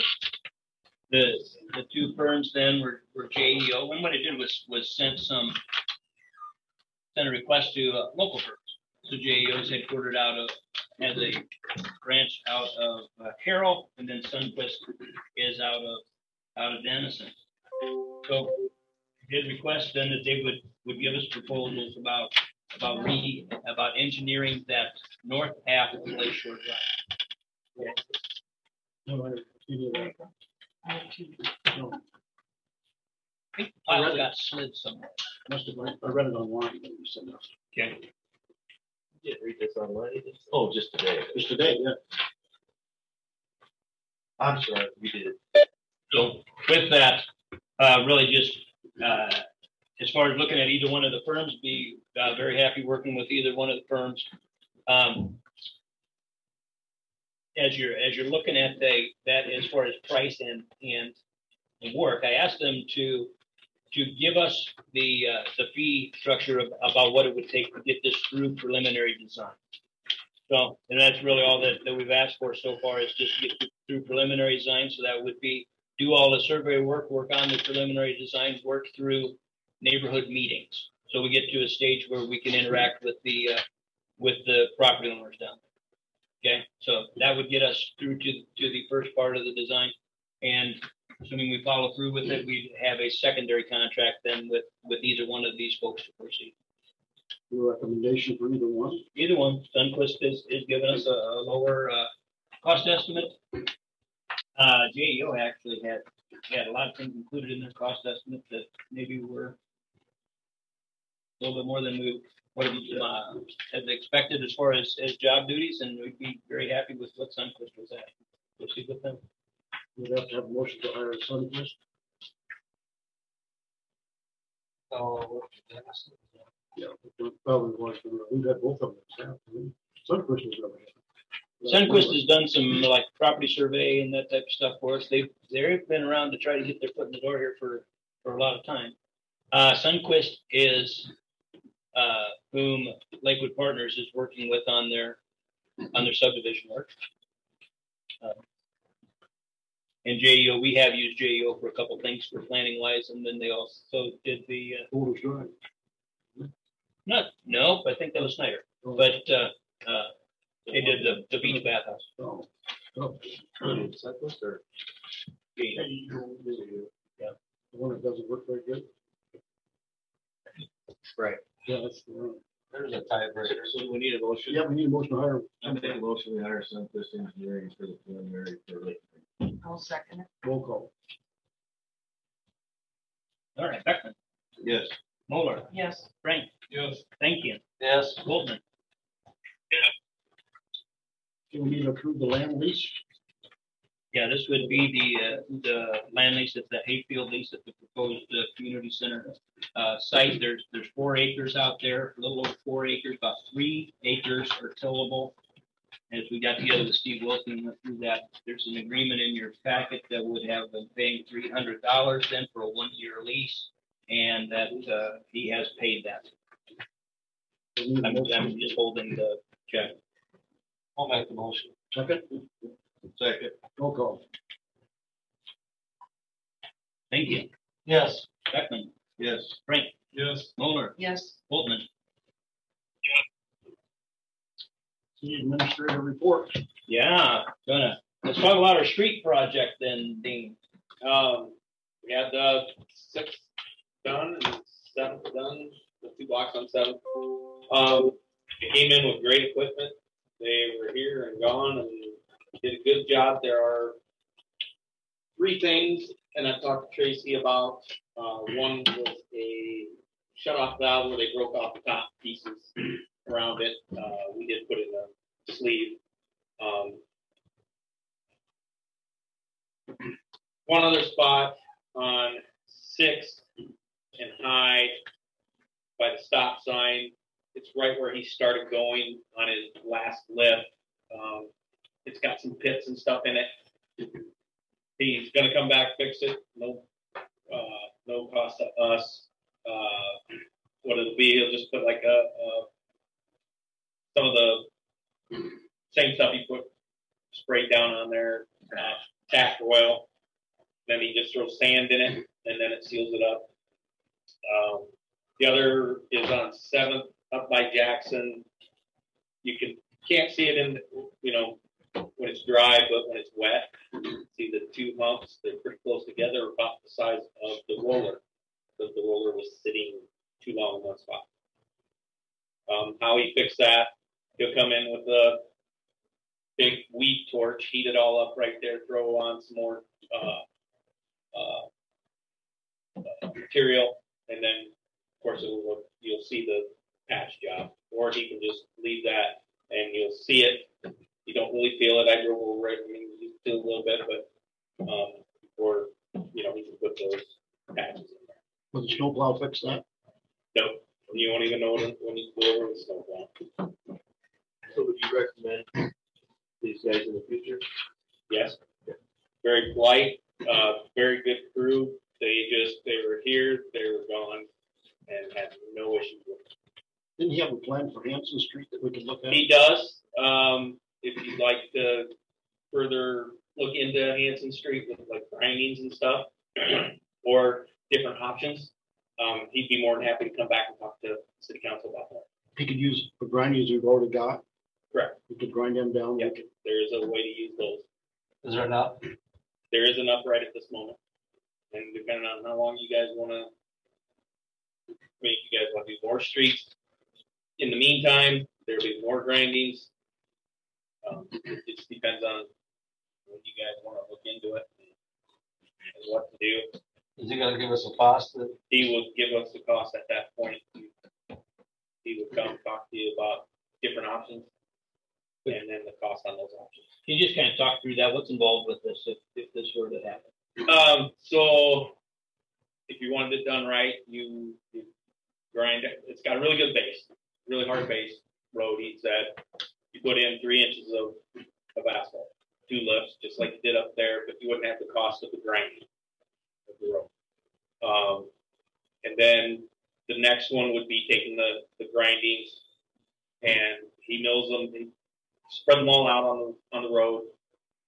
The, the two firms then were, were JEO, and what it did was, was sent some, sent a request to, uh, local firms. So JEO is headquartered out of, has a branch out of uh, Carroll, and then Sundquist is out of, out of Denison. So did request then that they would, would give us proposals about, about re, about engineering that north half of the Lake Shore Drive. No, I- you know, I no, I think the file got slid somewhere. Must have, I read it online. when you sent it. Okay. Did read this online? Oh, just today. Just today, yeah. I'm sorry, we did. So with that, uh, really just, uh, as far as looking at either one of the firms, be, uh, very happy working with either one of the firms. Um, as you're, as you're looking at the, that as far as price and, and, work, I asked them to, to give us the, uh, the fee structure of, about what it would take to get this through preliminary design. So, and that's really all that, that we've asked for so far is just get through preliminary design. So that would be do all the survey work, work on the preliminary design, work through neighborhood meetings. So we get to a stage where we can interact with the, uh, with the property owners down there. Okay, so that would get us through to, to the first part of the design. And assuming we follow through with it, we'd have a secondary contract then with, with either one of these folks to proceed. Your recommendation for either one? Either one, Sundquist is, is giving us a, a lower, uh, cost estimate. Uh, JEO actually had, had a lot of things included in their cost estimate that maybe were a little bit more than we would have, uh, had expected as far as, as job duties, and we'd be very happy with what Sundquist was at. Proceed with them. We'd have to have a motion to hire Sundquist. So, Yeah, it probably was, we've had both of them. staff. Sundquist was over here. Sundquist has done some like property survey and that type of stuff for us. They've, they've been around to try to get their foot in the door here for, for a lot of time. Uh, Sundquist is, uh, whom Lakewood Partners is working with on their, on their subdivision work. Uh, And JEO, we have used JEO for a couple things for planning wise, and then they also did the, uh, Boulders Drive. not, no, I think that was Snyder, but, uh, uh, they did the, the beach bathhouse. Oh, oh, Sundquist or? Yeah. the one that doesn't work very good. Right. Yeah, that's the one. there's a tiebreaker. So we need a motion? Yeah, we need a motion to hire. I make a motion, we hire Sundquist Engineering for the preliminary for Lake. I'll second it. Roll call. All right, Beckman, Yes. Moeller, Yes. Frank, Yes. thank you, Yes. Boltman. Do we need to approve the land lease? Yeah, this would be the, uh, the land lease at the Hayfield lease at the proposed, uh, community center, uh, site. There's, there's four acres out there, a little over four acres, about three acres are tillable. As we got together with Steve Wilson, and went through that, there's an agreement in your packet that would have been paying three hundred dollars then for a one-year lease. And that, uh, he has paid that. We need a I'm. I'm just holding the check. I'll make the motion. Second, Second. roll call. Thank you. Yes. Beckman, Yes. Frank, Yes. Moeller, Yes. Boltman. City administrator report. Yeah, gonna, let's talk about our street project then, Dean. Um, we had the six done and seventh done, the two blocks on seventh. Um, they came in with great equipment. They were here and gone and did a good job. There are three things, and I talked to Tracy about, uh, one was a shut off valve where they broke off the top pieces around it. Uh, we did put in a sleeve. Um, one other spot on Sixth and High by the stop sign. It's right where he started going on his last lift. Um, it's got some pits and stuff in it. He's gonna come back, fix it, no, uh, no cost to us. Uh, what it'll be, he'll just put like a, a some of the same stuff he put sprayed down on there, uh, tack oil. Then he just throws sand in it, and then it seals it up. Um, the other is on Seventh up by Jackson. You can can't see it in you know when it's dry, but when it's wet, see the two humps. They're pretty close together, about the size of the roller. Because the roller was sitting too long in one spot. Um, how he fixed that? He'll come in with a big weed torch, heat it all up right there, throw on some more uh, uh, material, and then of course it will look, you'll see the patch job. Or he can just leave that and you'll see it. You don't really feel it. I drove over it. I mean, you feel a little bit, but um, or you know, he can put those patches in there. Will the snowplow fix that? No, you won't even know when, when you go over the snowplow. So would you recommend these guys in the future? Yes. Very polite, uh, very good crew. They just, they were here, they were gone, and had no issues with it. Didn't he have a plan for Hanson Street that we could look at? He does, um, if you'd like to further look into Hanson Street with like grindings and stuff, or different options, um, he'd be more than happy to come back and talk to city council about that. He could use the grindings we've already got. Correct. We could grind them down. Yeah, there is a way to use those. Is there enough? There is enough right at this moment. And depending on how long you guys wanna, I mean, if you guys wanna do more streets, in the meantime, there'll be more grindings. Um, it just depends on when you guys wanna look into it and what to do. Is he gonna give us a cost? that- He will give us the cost at that point. He would come talk to you about different options and then the cost on those options. Can you just kind of talk through that? What's involved with this if, if this were to happen? Um, so if you wanted it done right, you, you grind it. It's got a really good base, really hard base road. He said you put in three inches of, of asphalt, two lifts, just like you did up there, but you wouldn't have the cost of the grinding of the road. Um, and then the next one would be taking the, the grindings and he mills them, he spread them all out on the, on the road.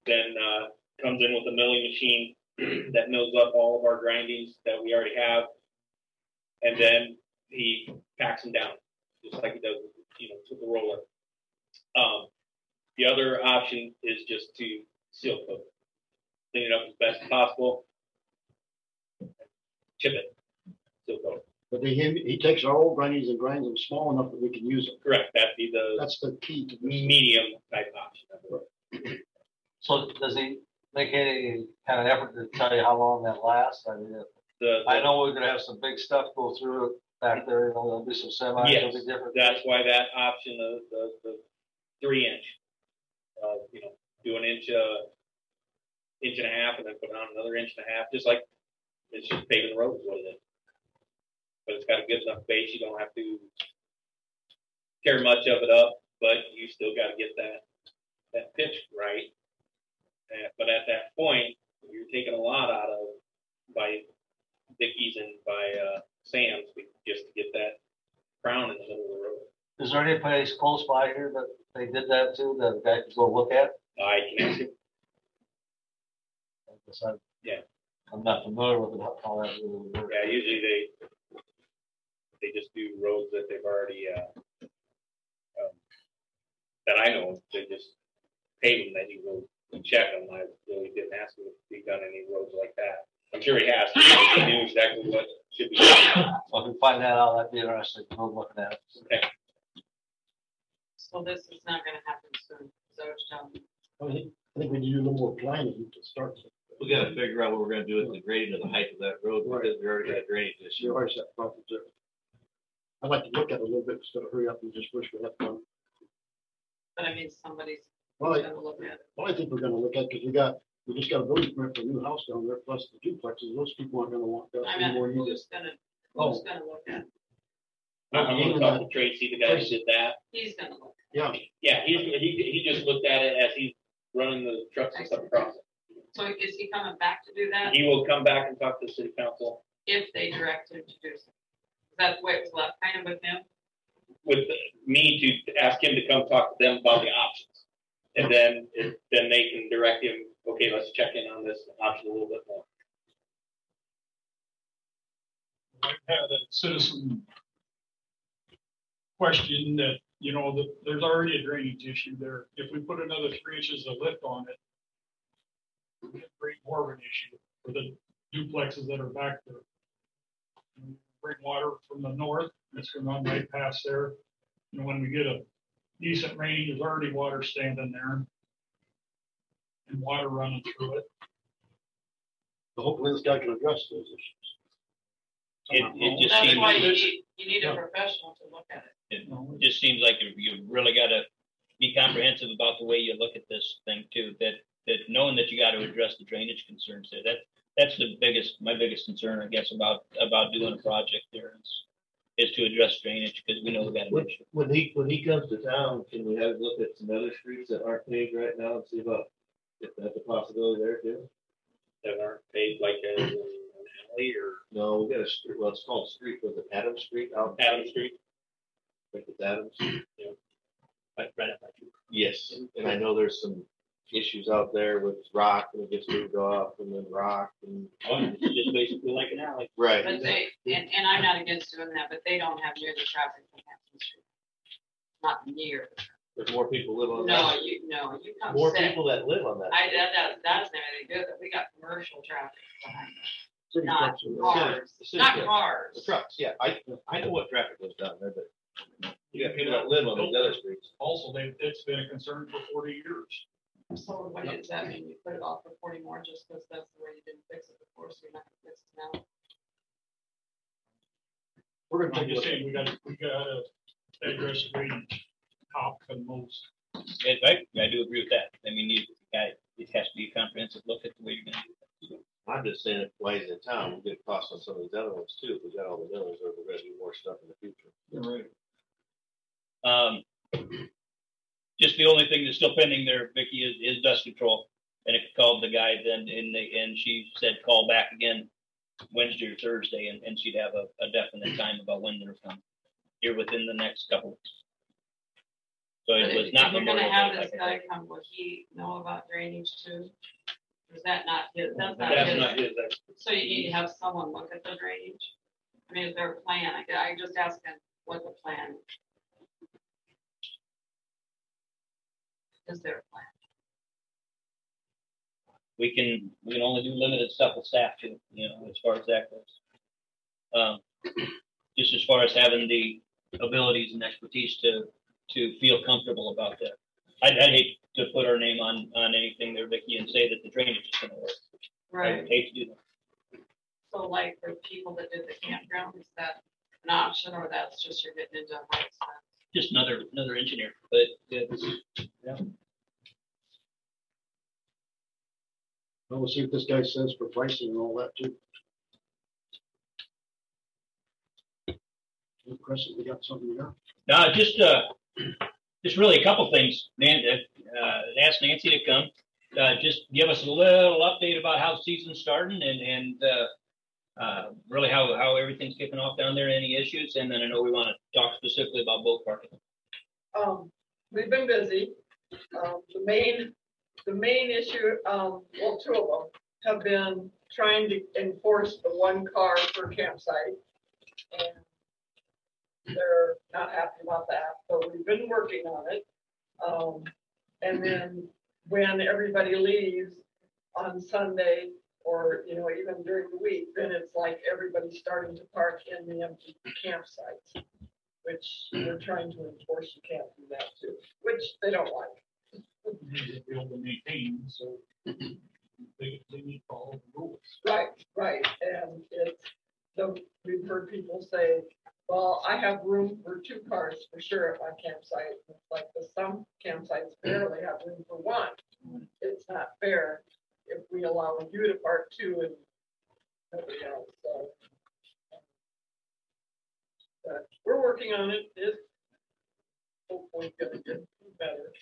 Then, uh, comes in with a milling machine that mills up all of our grindings that we already have. And then he packs them down, just like he does, you know, with the roller. Um, the other option is just to seal coat, clean it up as best as possible, chip it, seal coat. But he, he takes our old grindings and grinds them small enough that we can use them. Correct. That'd be the That's the key to this. medium type option. So does he make any kind of effort to tell you how long that lasts? I mean, The, I know we're gonna have some big stuff go through it back there, you know, there'll be some semis, Yes, it'll be different. that's why that option of the, the three inch, uh, you know, do an inch, uh, inch and a half and then put on another inch and a half, just like it's just paving the road is what it is. But it's got a good enough base, you don't have to tear much of it up, but you still gotta get that, that pitch right. Uh, but at that point, you're taking a lot out of by Dickies and by, uh, Sam's just to get that crown in the middle of the road. Is there any place close by here that they did that too, the guy could go look at? I can ask you. Because I'm- Yeah. I'm not familiar with it, how that really works. Yeah, usually they, they just do roads that they've already, uh, um, that I know, of. they just pave them, then you go and check them. I really didn't ask him if he done any roads like that. I'm sure he has, he knew exactly what should be done. Well, if we find that out, that'd be interesting, go looking at it. Okay. So this is not gonna happen soon, so it's, um, I think I think we need to do a little more planning to start. We gotta figure out what we're gonna do with the grading of the height of that road, because we already got a drainage You issue. always have problems there. I'd like to look at it a little bit instead of hurry up and just wish we had done. But I mean, somebody's Well, I- gonna look at it. Well, I think we're gonna look at, because we got, we just got a building permit for a new house down there, plus the duplexes, those people aren't gonna want that I anymore mean, either. who's gonna, Oh. gonna look at it? I'm gonna talk to Tracy, the guy who did that. He's gonna look. Yeah. Yeah, he, he, he just looked at it as he's running the trucks and stuff across it. So is he coming back to do that? He will come back and talk to the city council If they direct him to do so. Is that the way it was left kind of with him? with me to ask him to come talk to them about the options. And then, if- then they can direct him, okay, let's check in on this option a little bit more. I had a citizen question that, you know, that there's already a drainage issue there. If we put another three inches of lift on it, we could create more of an issue for the duplexes that are back there. Bring water from the north, it's gonna run right past there. And when we get a decent rain, there's already water standing there. And water running through it. So Hopefully this guy can address those issues. It, it just That's seems, why you it need, you need a professional to look at it. Just seems like you- you really gotta be comprehensive about the way you look at this thing too, that, that knowing that you gotta address the drainage concerns there, that, that's the biggest, my biggest concern, I guess, about, about doing a project there is, is to address drainage, because we know we got an When, issue. when he, when he comes to town, can we have him look at some other streets that aren't paved right now and see about if that's a possibility there too? That aren't paid like a, an alley or No, we got a street, well, it's called street, was it Adam Street out? Adam Street. I think it's Adams. Right, right up by you. Yes, and I know there's some issues out there with rock and it gets moved off and then rock and. Oh, it's just basically like an alley. Right. But they, and, and I'm not against doing that, but they don't have near the traffic from Hampton Street. Not near. There's more people live on No, that. you, no, you come More sit. people that live on that. I, that, that, that's not anything good, we got commercial traffic behind us. City Not cars, The city not cars. The trucks, yeah, I, I know what traffic goes down there, but you got people that live on those other streets. Also, they, it's been a concern for forty years. So what does that mean? You put it off for forty more just because that's the way you didn't fix it before, so you're not gonna fix it now? We're I'm gonna take a just look. saying, we gotta, we gotta address drainage top and most. And I, I do agree with that. I mean, you, I- it has to be a comprehensive look at the way you're gonna do it. I'm just saying, if while in town, we'll get costs on some of these other ones too, if we got all the millers, or we're gonna do more stuff in the future. Right. Um, just the only thing that's still pending there, Vicky, is, is dust control. And it called the guy then, and they, and she said, call back again Wednesday or Thursday, and, and she'd have a, a definite time about when they're coming. Here within the next couple weeks. So it was if not you're gonna have this guy come, will he know about drainage too? Or Is that not his, that's not That's his? not his, that's So you need to have someone look at the drainage? I mean, is there a plan? I, I just asking what the plan? Is. There a plan? we can, we can only do limited stuff with staff too, you know, as far as that goes. Um, just as far as having the abilities and expertise to, to feel comfortable about that. I'd, I'd hate to put our name on, on anything there, Vicky, and say that the drainage is gonna work. I Right, would hate to do that. so like for people that did the campground, is that an option or that's just you're getting into a high expense? Just another, another engineer, but it's, yeah. Well, We'll see what this guy says for pricing and all that too. Any? We got something here? No, just, uh, just really a couple things, man, uh, ask Nancy to come. Uh, just give us a little update about how the season's starting and, and, uh, uh, really how, how everything's kicking off down there, any issues, and then I know we want to talk specifically about boat parking. Um, we've been busy. Um, the main, the main issue, um, well, two of them have been trying to enforce the one car per campsite. And they're not happy about that, but we've been working on it. Um, and then when everybody leaves on Sunday or, you know, even during the week, then it's like everybody's starting to park in the empty campsites which we're trying to enforce, you can't do that too, which they don't like. Need to be able to maintain, so. they, they need to follow the rules. Right, right, and it's, the, we've heard people say, well, I have room for two cars for sure at my campsite. It's Like the some campsites barely have room for one. It's not fair if we allow you to park two and nobody else, so. But we're working on it, it's hopefully gonna get better.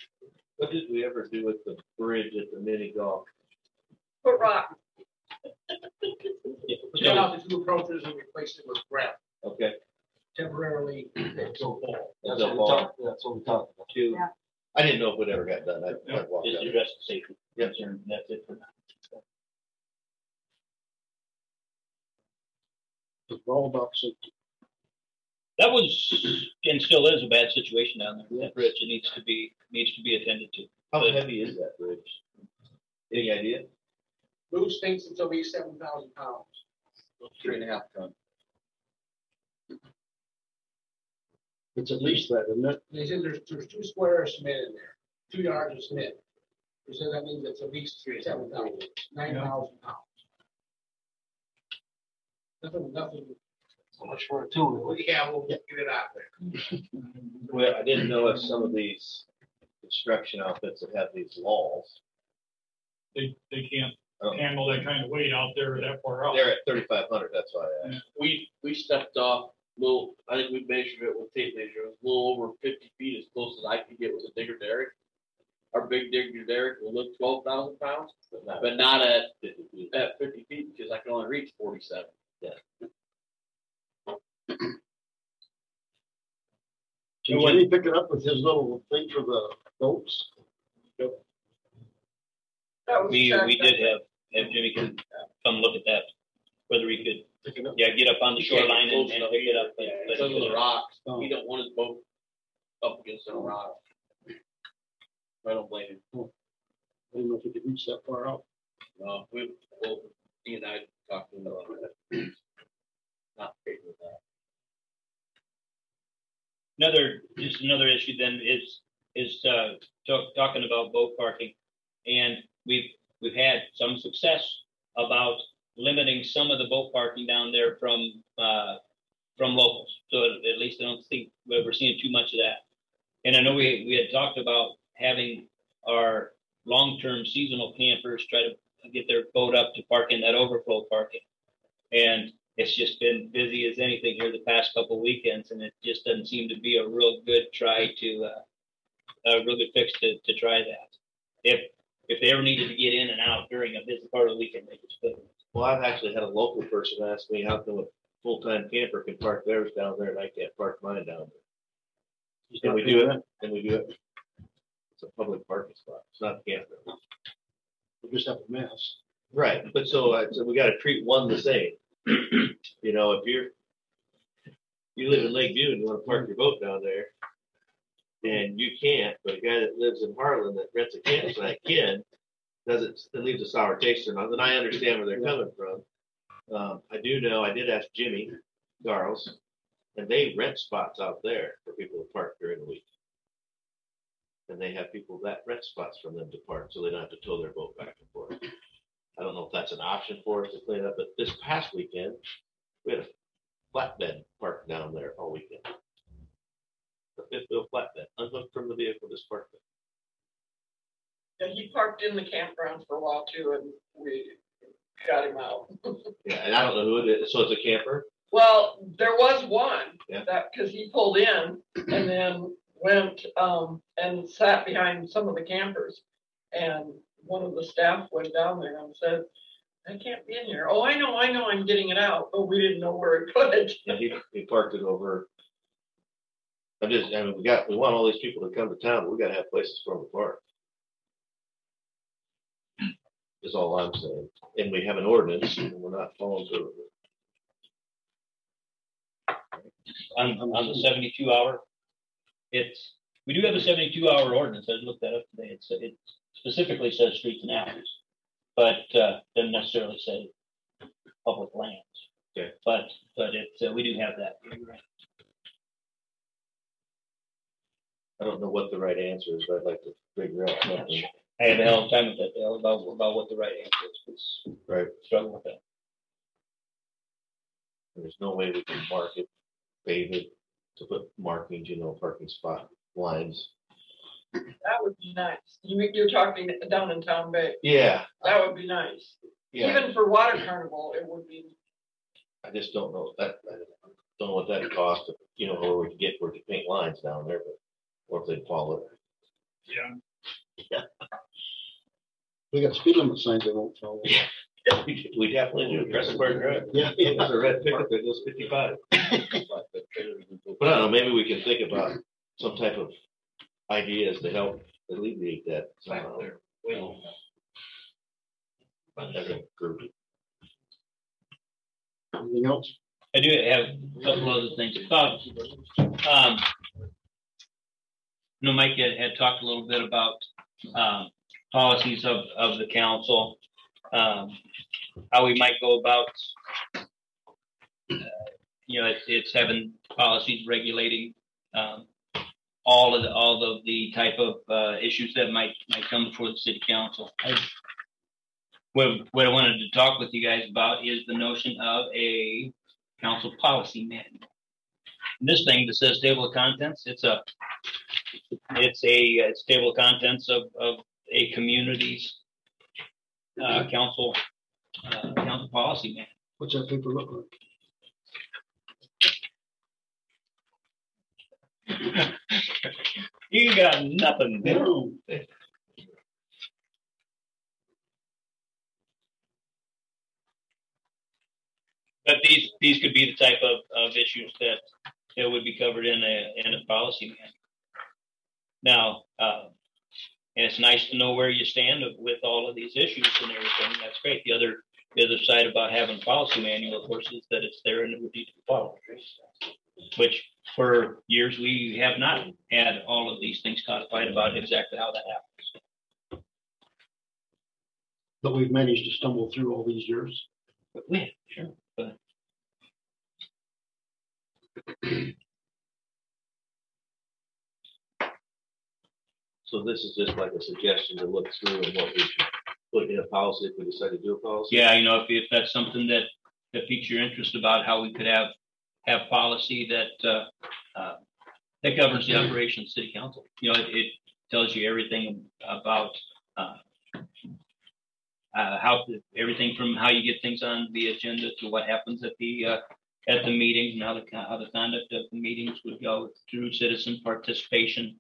What did we ever do with the bridge at the mini golf? Put rock, We got out the two approaches and replaced it with gravel Okay. temporarily until fall. That's what we talked, that's what we talked about too. Yeah. I didn't know if it ever got done. I, I walked Just out. address the safety Yep. concern, that's it for now. It's all about safety. That was, and still is a bad situation down there, that bridge, it needs to be, needs to be attended to. How heavy is that bridge? Any idea? Bruce thinks it's at least seven thousand pounds. Three and a half ton. It's at least that, isn't it? They said there's, there's two squares of cement in there, two yards of cement. They said that means it's at least three, seven thousand, nine thousand pounds. Nothing, nothing. So much for it too. Yeah, we'll get it out there. Well, I didn't know if some of these construction outfits that have these walls, They, they can't Oh. handle that kind of weight out there that far out. they're at thirty-five hundred, that's why I asked. We, we stepped off little, I think we measured it with tape measure, it was a little over fifty feet, as close as I could get with a digger derrick. Our big digger derrick will lift twelve thousand pounds, but not at, at fifty feet, because I can only reach forty-seven. Yeah. Can Jimmy pick it up with his little thing for the boats? that was. We, we did have, have Jimmy come, come look at that, whether he could, yeah, get up on the He can't get shoreline and, close and enough pick it either. up. but- Yeah, but- Because of the rocks, Oh. he don't want his boat up against a rock. I don't blame him. Hmm. I didn't know if he could reach that far out. No, we, well, he and I talked to him about that. Not great with that. Another, just another issue then is, is, uh, talk, talking about boat parking. And we've, we've had some success about limiting some of the boat parking down there from, uh, from locals. So at least I don't think we're seeing too much of that. And I know we, we had talked about having our long-term seasonal campers try to get their boat up to park in that overflow parking. And it's just been busy as anything here the past couple of weekends, and it just doesn't seem to be a real good try to, uh, a real good fix to, to try that. If, if they ever needed to get in and out during a busy part of the weekend, they just couldn't. Well, I've actually had a local person ask me how come a full-time camper can park theirs down there and I can't park mine down there. Can we do it, Can we do it. It's a public parking spot, it's not a camper. We just have a mess. Right, but so I said we gotta treat one the same. You know, if you're, you live in Lake View and you wanna park your boat down there. And you can't, but a guy that lives in Harlan that rents a campsite can, does it, it leaves a sour taste in my, then I understand where they're coming from. Um, I do know, I did ask Jimmy Garles, and they rent spots out there for people to park during the week. And they have people that rent spots from them to park, so they don't have to tow their boat back and forth. I don't know if that's an option for us to clean up, but this past weekend, we had a flatbed parked down there all weekend. A fifth wheel flatbed, unhooked from the vehicle, just parked there. Yeah, he parked in the campground for a while too, and we got him out. Yeah, and I don't know who it is, so it's a camper? Well, there was one Yeah. that, cause he pulled in and then went, um, and sat behind some of the campers. And one of the staff went down there and said, I can't be in here. Oh, I know, I know, I'm getting it out, but we didn't know where it could. Yeah, he, he parked it over. I'm just, I mean, we got, we want all these people to come to town, but we gotta have places for them to park. Is all I'm saying, and we have an ordinance, and we're not following through with it. On, on the seventy-two hour, it's, we do have a seventy-two hour ordinance, I looked that up today, it's, it specifically says streets and alleys. But, uh, doesn't necessarily say public lands. Okay. But, but it's, uh, we do have that. I don't know what the right answer is, but I'd like to figure out something. I have a hell of a time with that, Dale, about, about what the right answer is, it's Right. struggle with that. There's no way we can mark it, pave it, to put markings, you know, parking spot lines. That would be nice. You, you're talking down in Town Bay. Yeah, That would be nice. yeah, Even for water carnival, it would be, I just don't know, that, I don't know what that'd cost, you know, or we could get, where to paint lines down there, but, or if they follow it. Yeah. We got speed limit signs they won't follow. We we definitely do, Crescent Park Drive. Yeah. There's a red pickup that goes fifty-five. But I don't know, maybe we can think about some type of ideas to help alleviate that somehow. As a group. Anything else? I do have a couple other things. About, um, no, Mike had, had talked a little bit about, um, policies of, of the council. Um, how we might go about, uh, you know, it's, it's having policies regulating, um, all of the, all of the type of, uh, issues that might, might come before the city council. I- What, what I wanted to talk with you guys about is the notion of a council policy manual. This thing that says table of contents, it's a, it's a, it's table of contents of, of a community's uh, council, uh, council policy manual. What's that paper look like? You got nothing. No. But these, these could be the type of, of issues that, that would be covered in a, in a policy manual. Now, uh, and it's nice to know where you stand with all of these issues and everything. That's great. The other, the other side about having a policy manual, of course, is that it's there and it would need to be followed. Which for years we have not had all of these things codified about exactly how that happens. But we've managed to stumble through all these years. But yeah, sure. But So this is just like a suggestion to look through and what we should put in a policy if we decide to do a policy. Yeah, you know, if, if that's something that, that piques your interest about how we could have, have policy that, uh, uh, that governs the operation of city council. You know, it, it tells you everything about, uh, uh, how, everything from how you get things on the agenda to what happens at the, uh, at the meetings and how the, how the conduct of the meetings would go through citizen participation,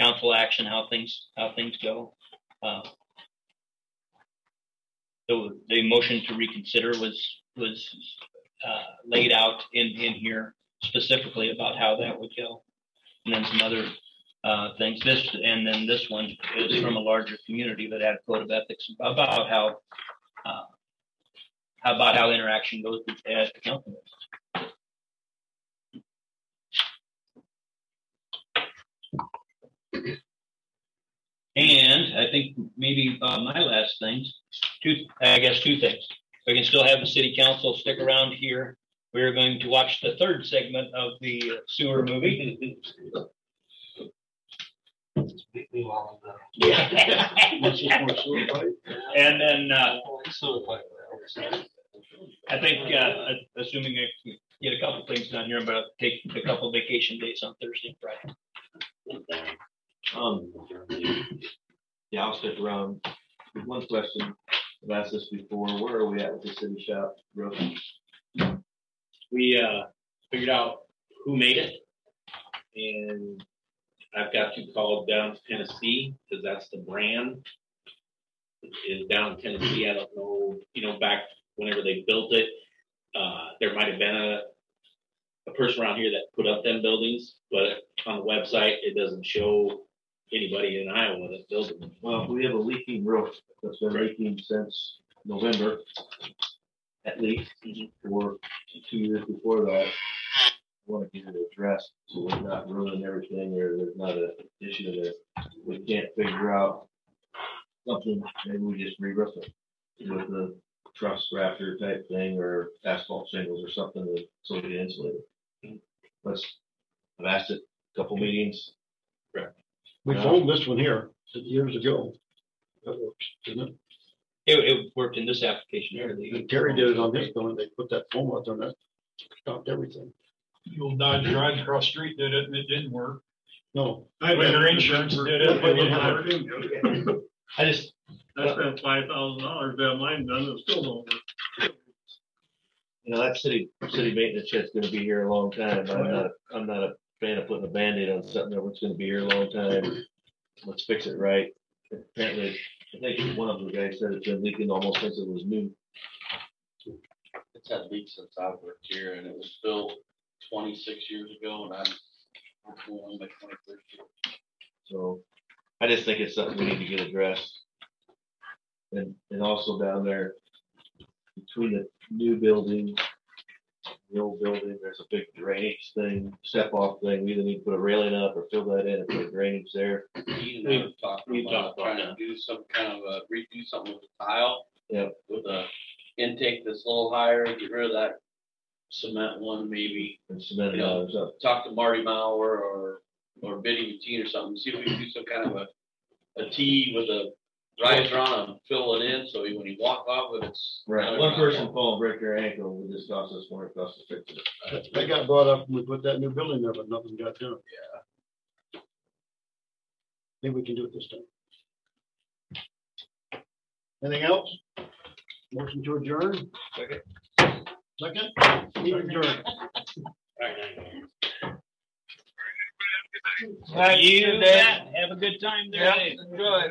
council action, how things, how things go. Uh, the, the motion to reconsider was, was, uh, laid out in, in here specifically about how that would go. And then some other, uh, things, this, and then this one is from a larger community that had a code of ethics about how, uh, about how interaction goes with- at the council. And I think maybe uh, my last things, two, I guess two things. We can still have the city council stick around here. We're going to watch the third segment of the sewer movie. What's this more sewer pipe? And then, uh, I think, uh, assuming I get a couple things done here, I'm going to take a couple vacation days on Thursday and Friday. Um, yeah, I'll stick around. One question, I've asked this before, where are we at with the city shop roof? we uh, figured out who made it, and I've got to call down to Tennessee because that's the brand. Is down in Tennessee. I don't know, you know, back whenever they built it, uh, there might have been a a person around here that put up them buildings, but on the website it doesn't show anybody in Iowa that builds them. Well, we have a leaking roof that's been leaking since November. At least, mm-hmm. or two years before that. I Want to get it addressed, so we're not ruining everything, or there's not a issue that we can't figure out. Something, maybe we just re-roof it with the truss rafter type thing, or asphalt shingles or something, to- so we can insulate it. Mm-hmm. Let's, I've asked it a couple meetings. We foamed this one here years ago. That works, doesn't it? It, it worked in this application here. They- And Terry did it on his building, they put that foam out there and that stopped everything. The old Dodge Garage across the street did it and it didn't work. No. Winter insurance did it. But it didn't work. I just, I spent five thousand dollars to have mine done, it still don't work. You know, that city, city maintenance shed's gonna be here a long time. I'm not, I'm not a fan of putting a Band-Aid on something that was gonna be here a long time. Let's fix it right. Apparently, I think one of the guys said it's been leaking almost since it was new. It's had leaks since I've worked here and it was built twenty-six years ago and I'm, on my twenty-first year. So I just think it's something we need to get addressed. And, and also down there, between the new building, the old building, there's a big drainage thing, step off thing. We either need to put a railing up or fill that in and put drainage there. Ian and I were talking we've about talked about trying to do some kind of a, redo something with the tile. Yep. With a intake that's a little higher, get rid of that cement one maybe. And cement know, up. talk to Marty Mauer or, or Biddy Matine or something, see if we can do some kind of a, a T with a riser on and fill it in, so when you walk off of it, it's. Right, one person fall and break their ankle, would just cost us more, it costs us fix it. That got brought up when we put that new building there, but nothing got done. Yeah. Maybe we can do it this time. Anything else? Motion to adjourn? Second. Second? Meeting adjourned. you bet. Have a good time there. Yeah, Dave. good.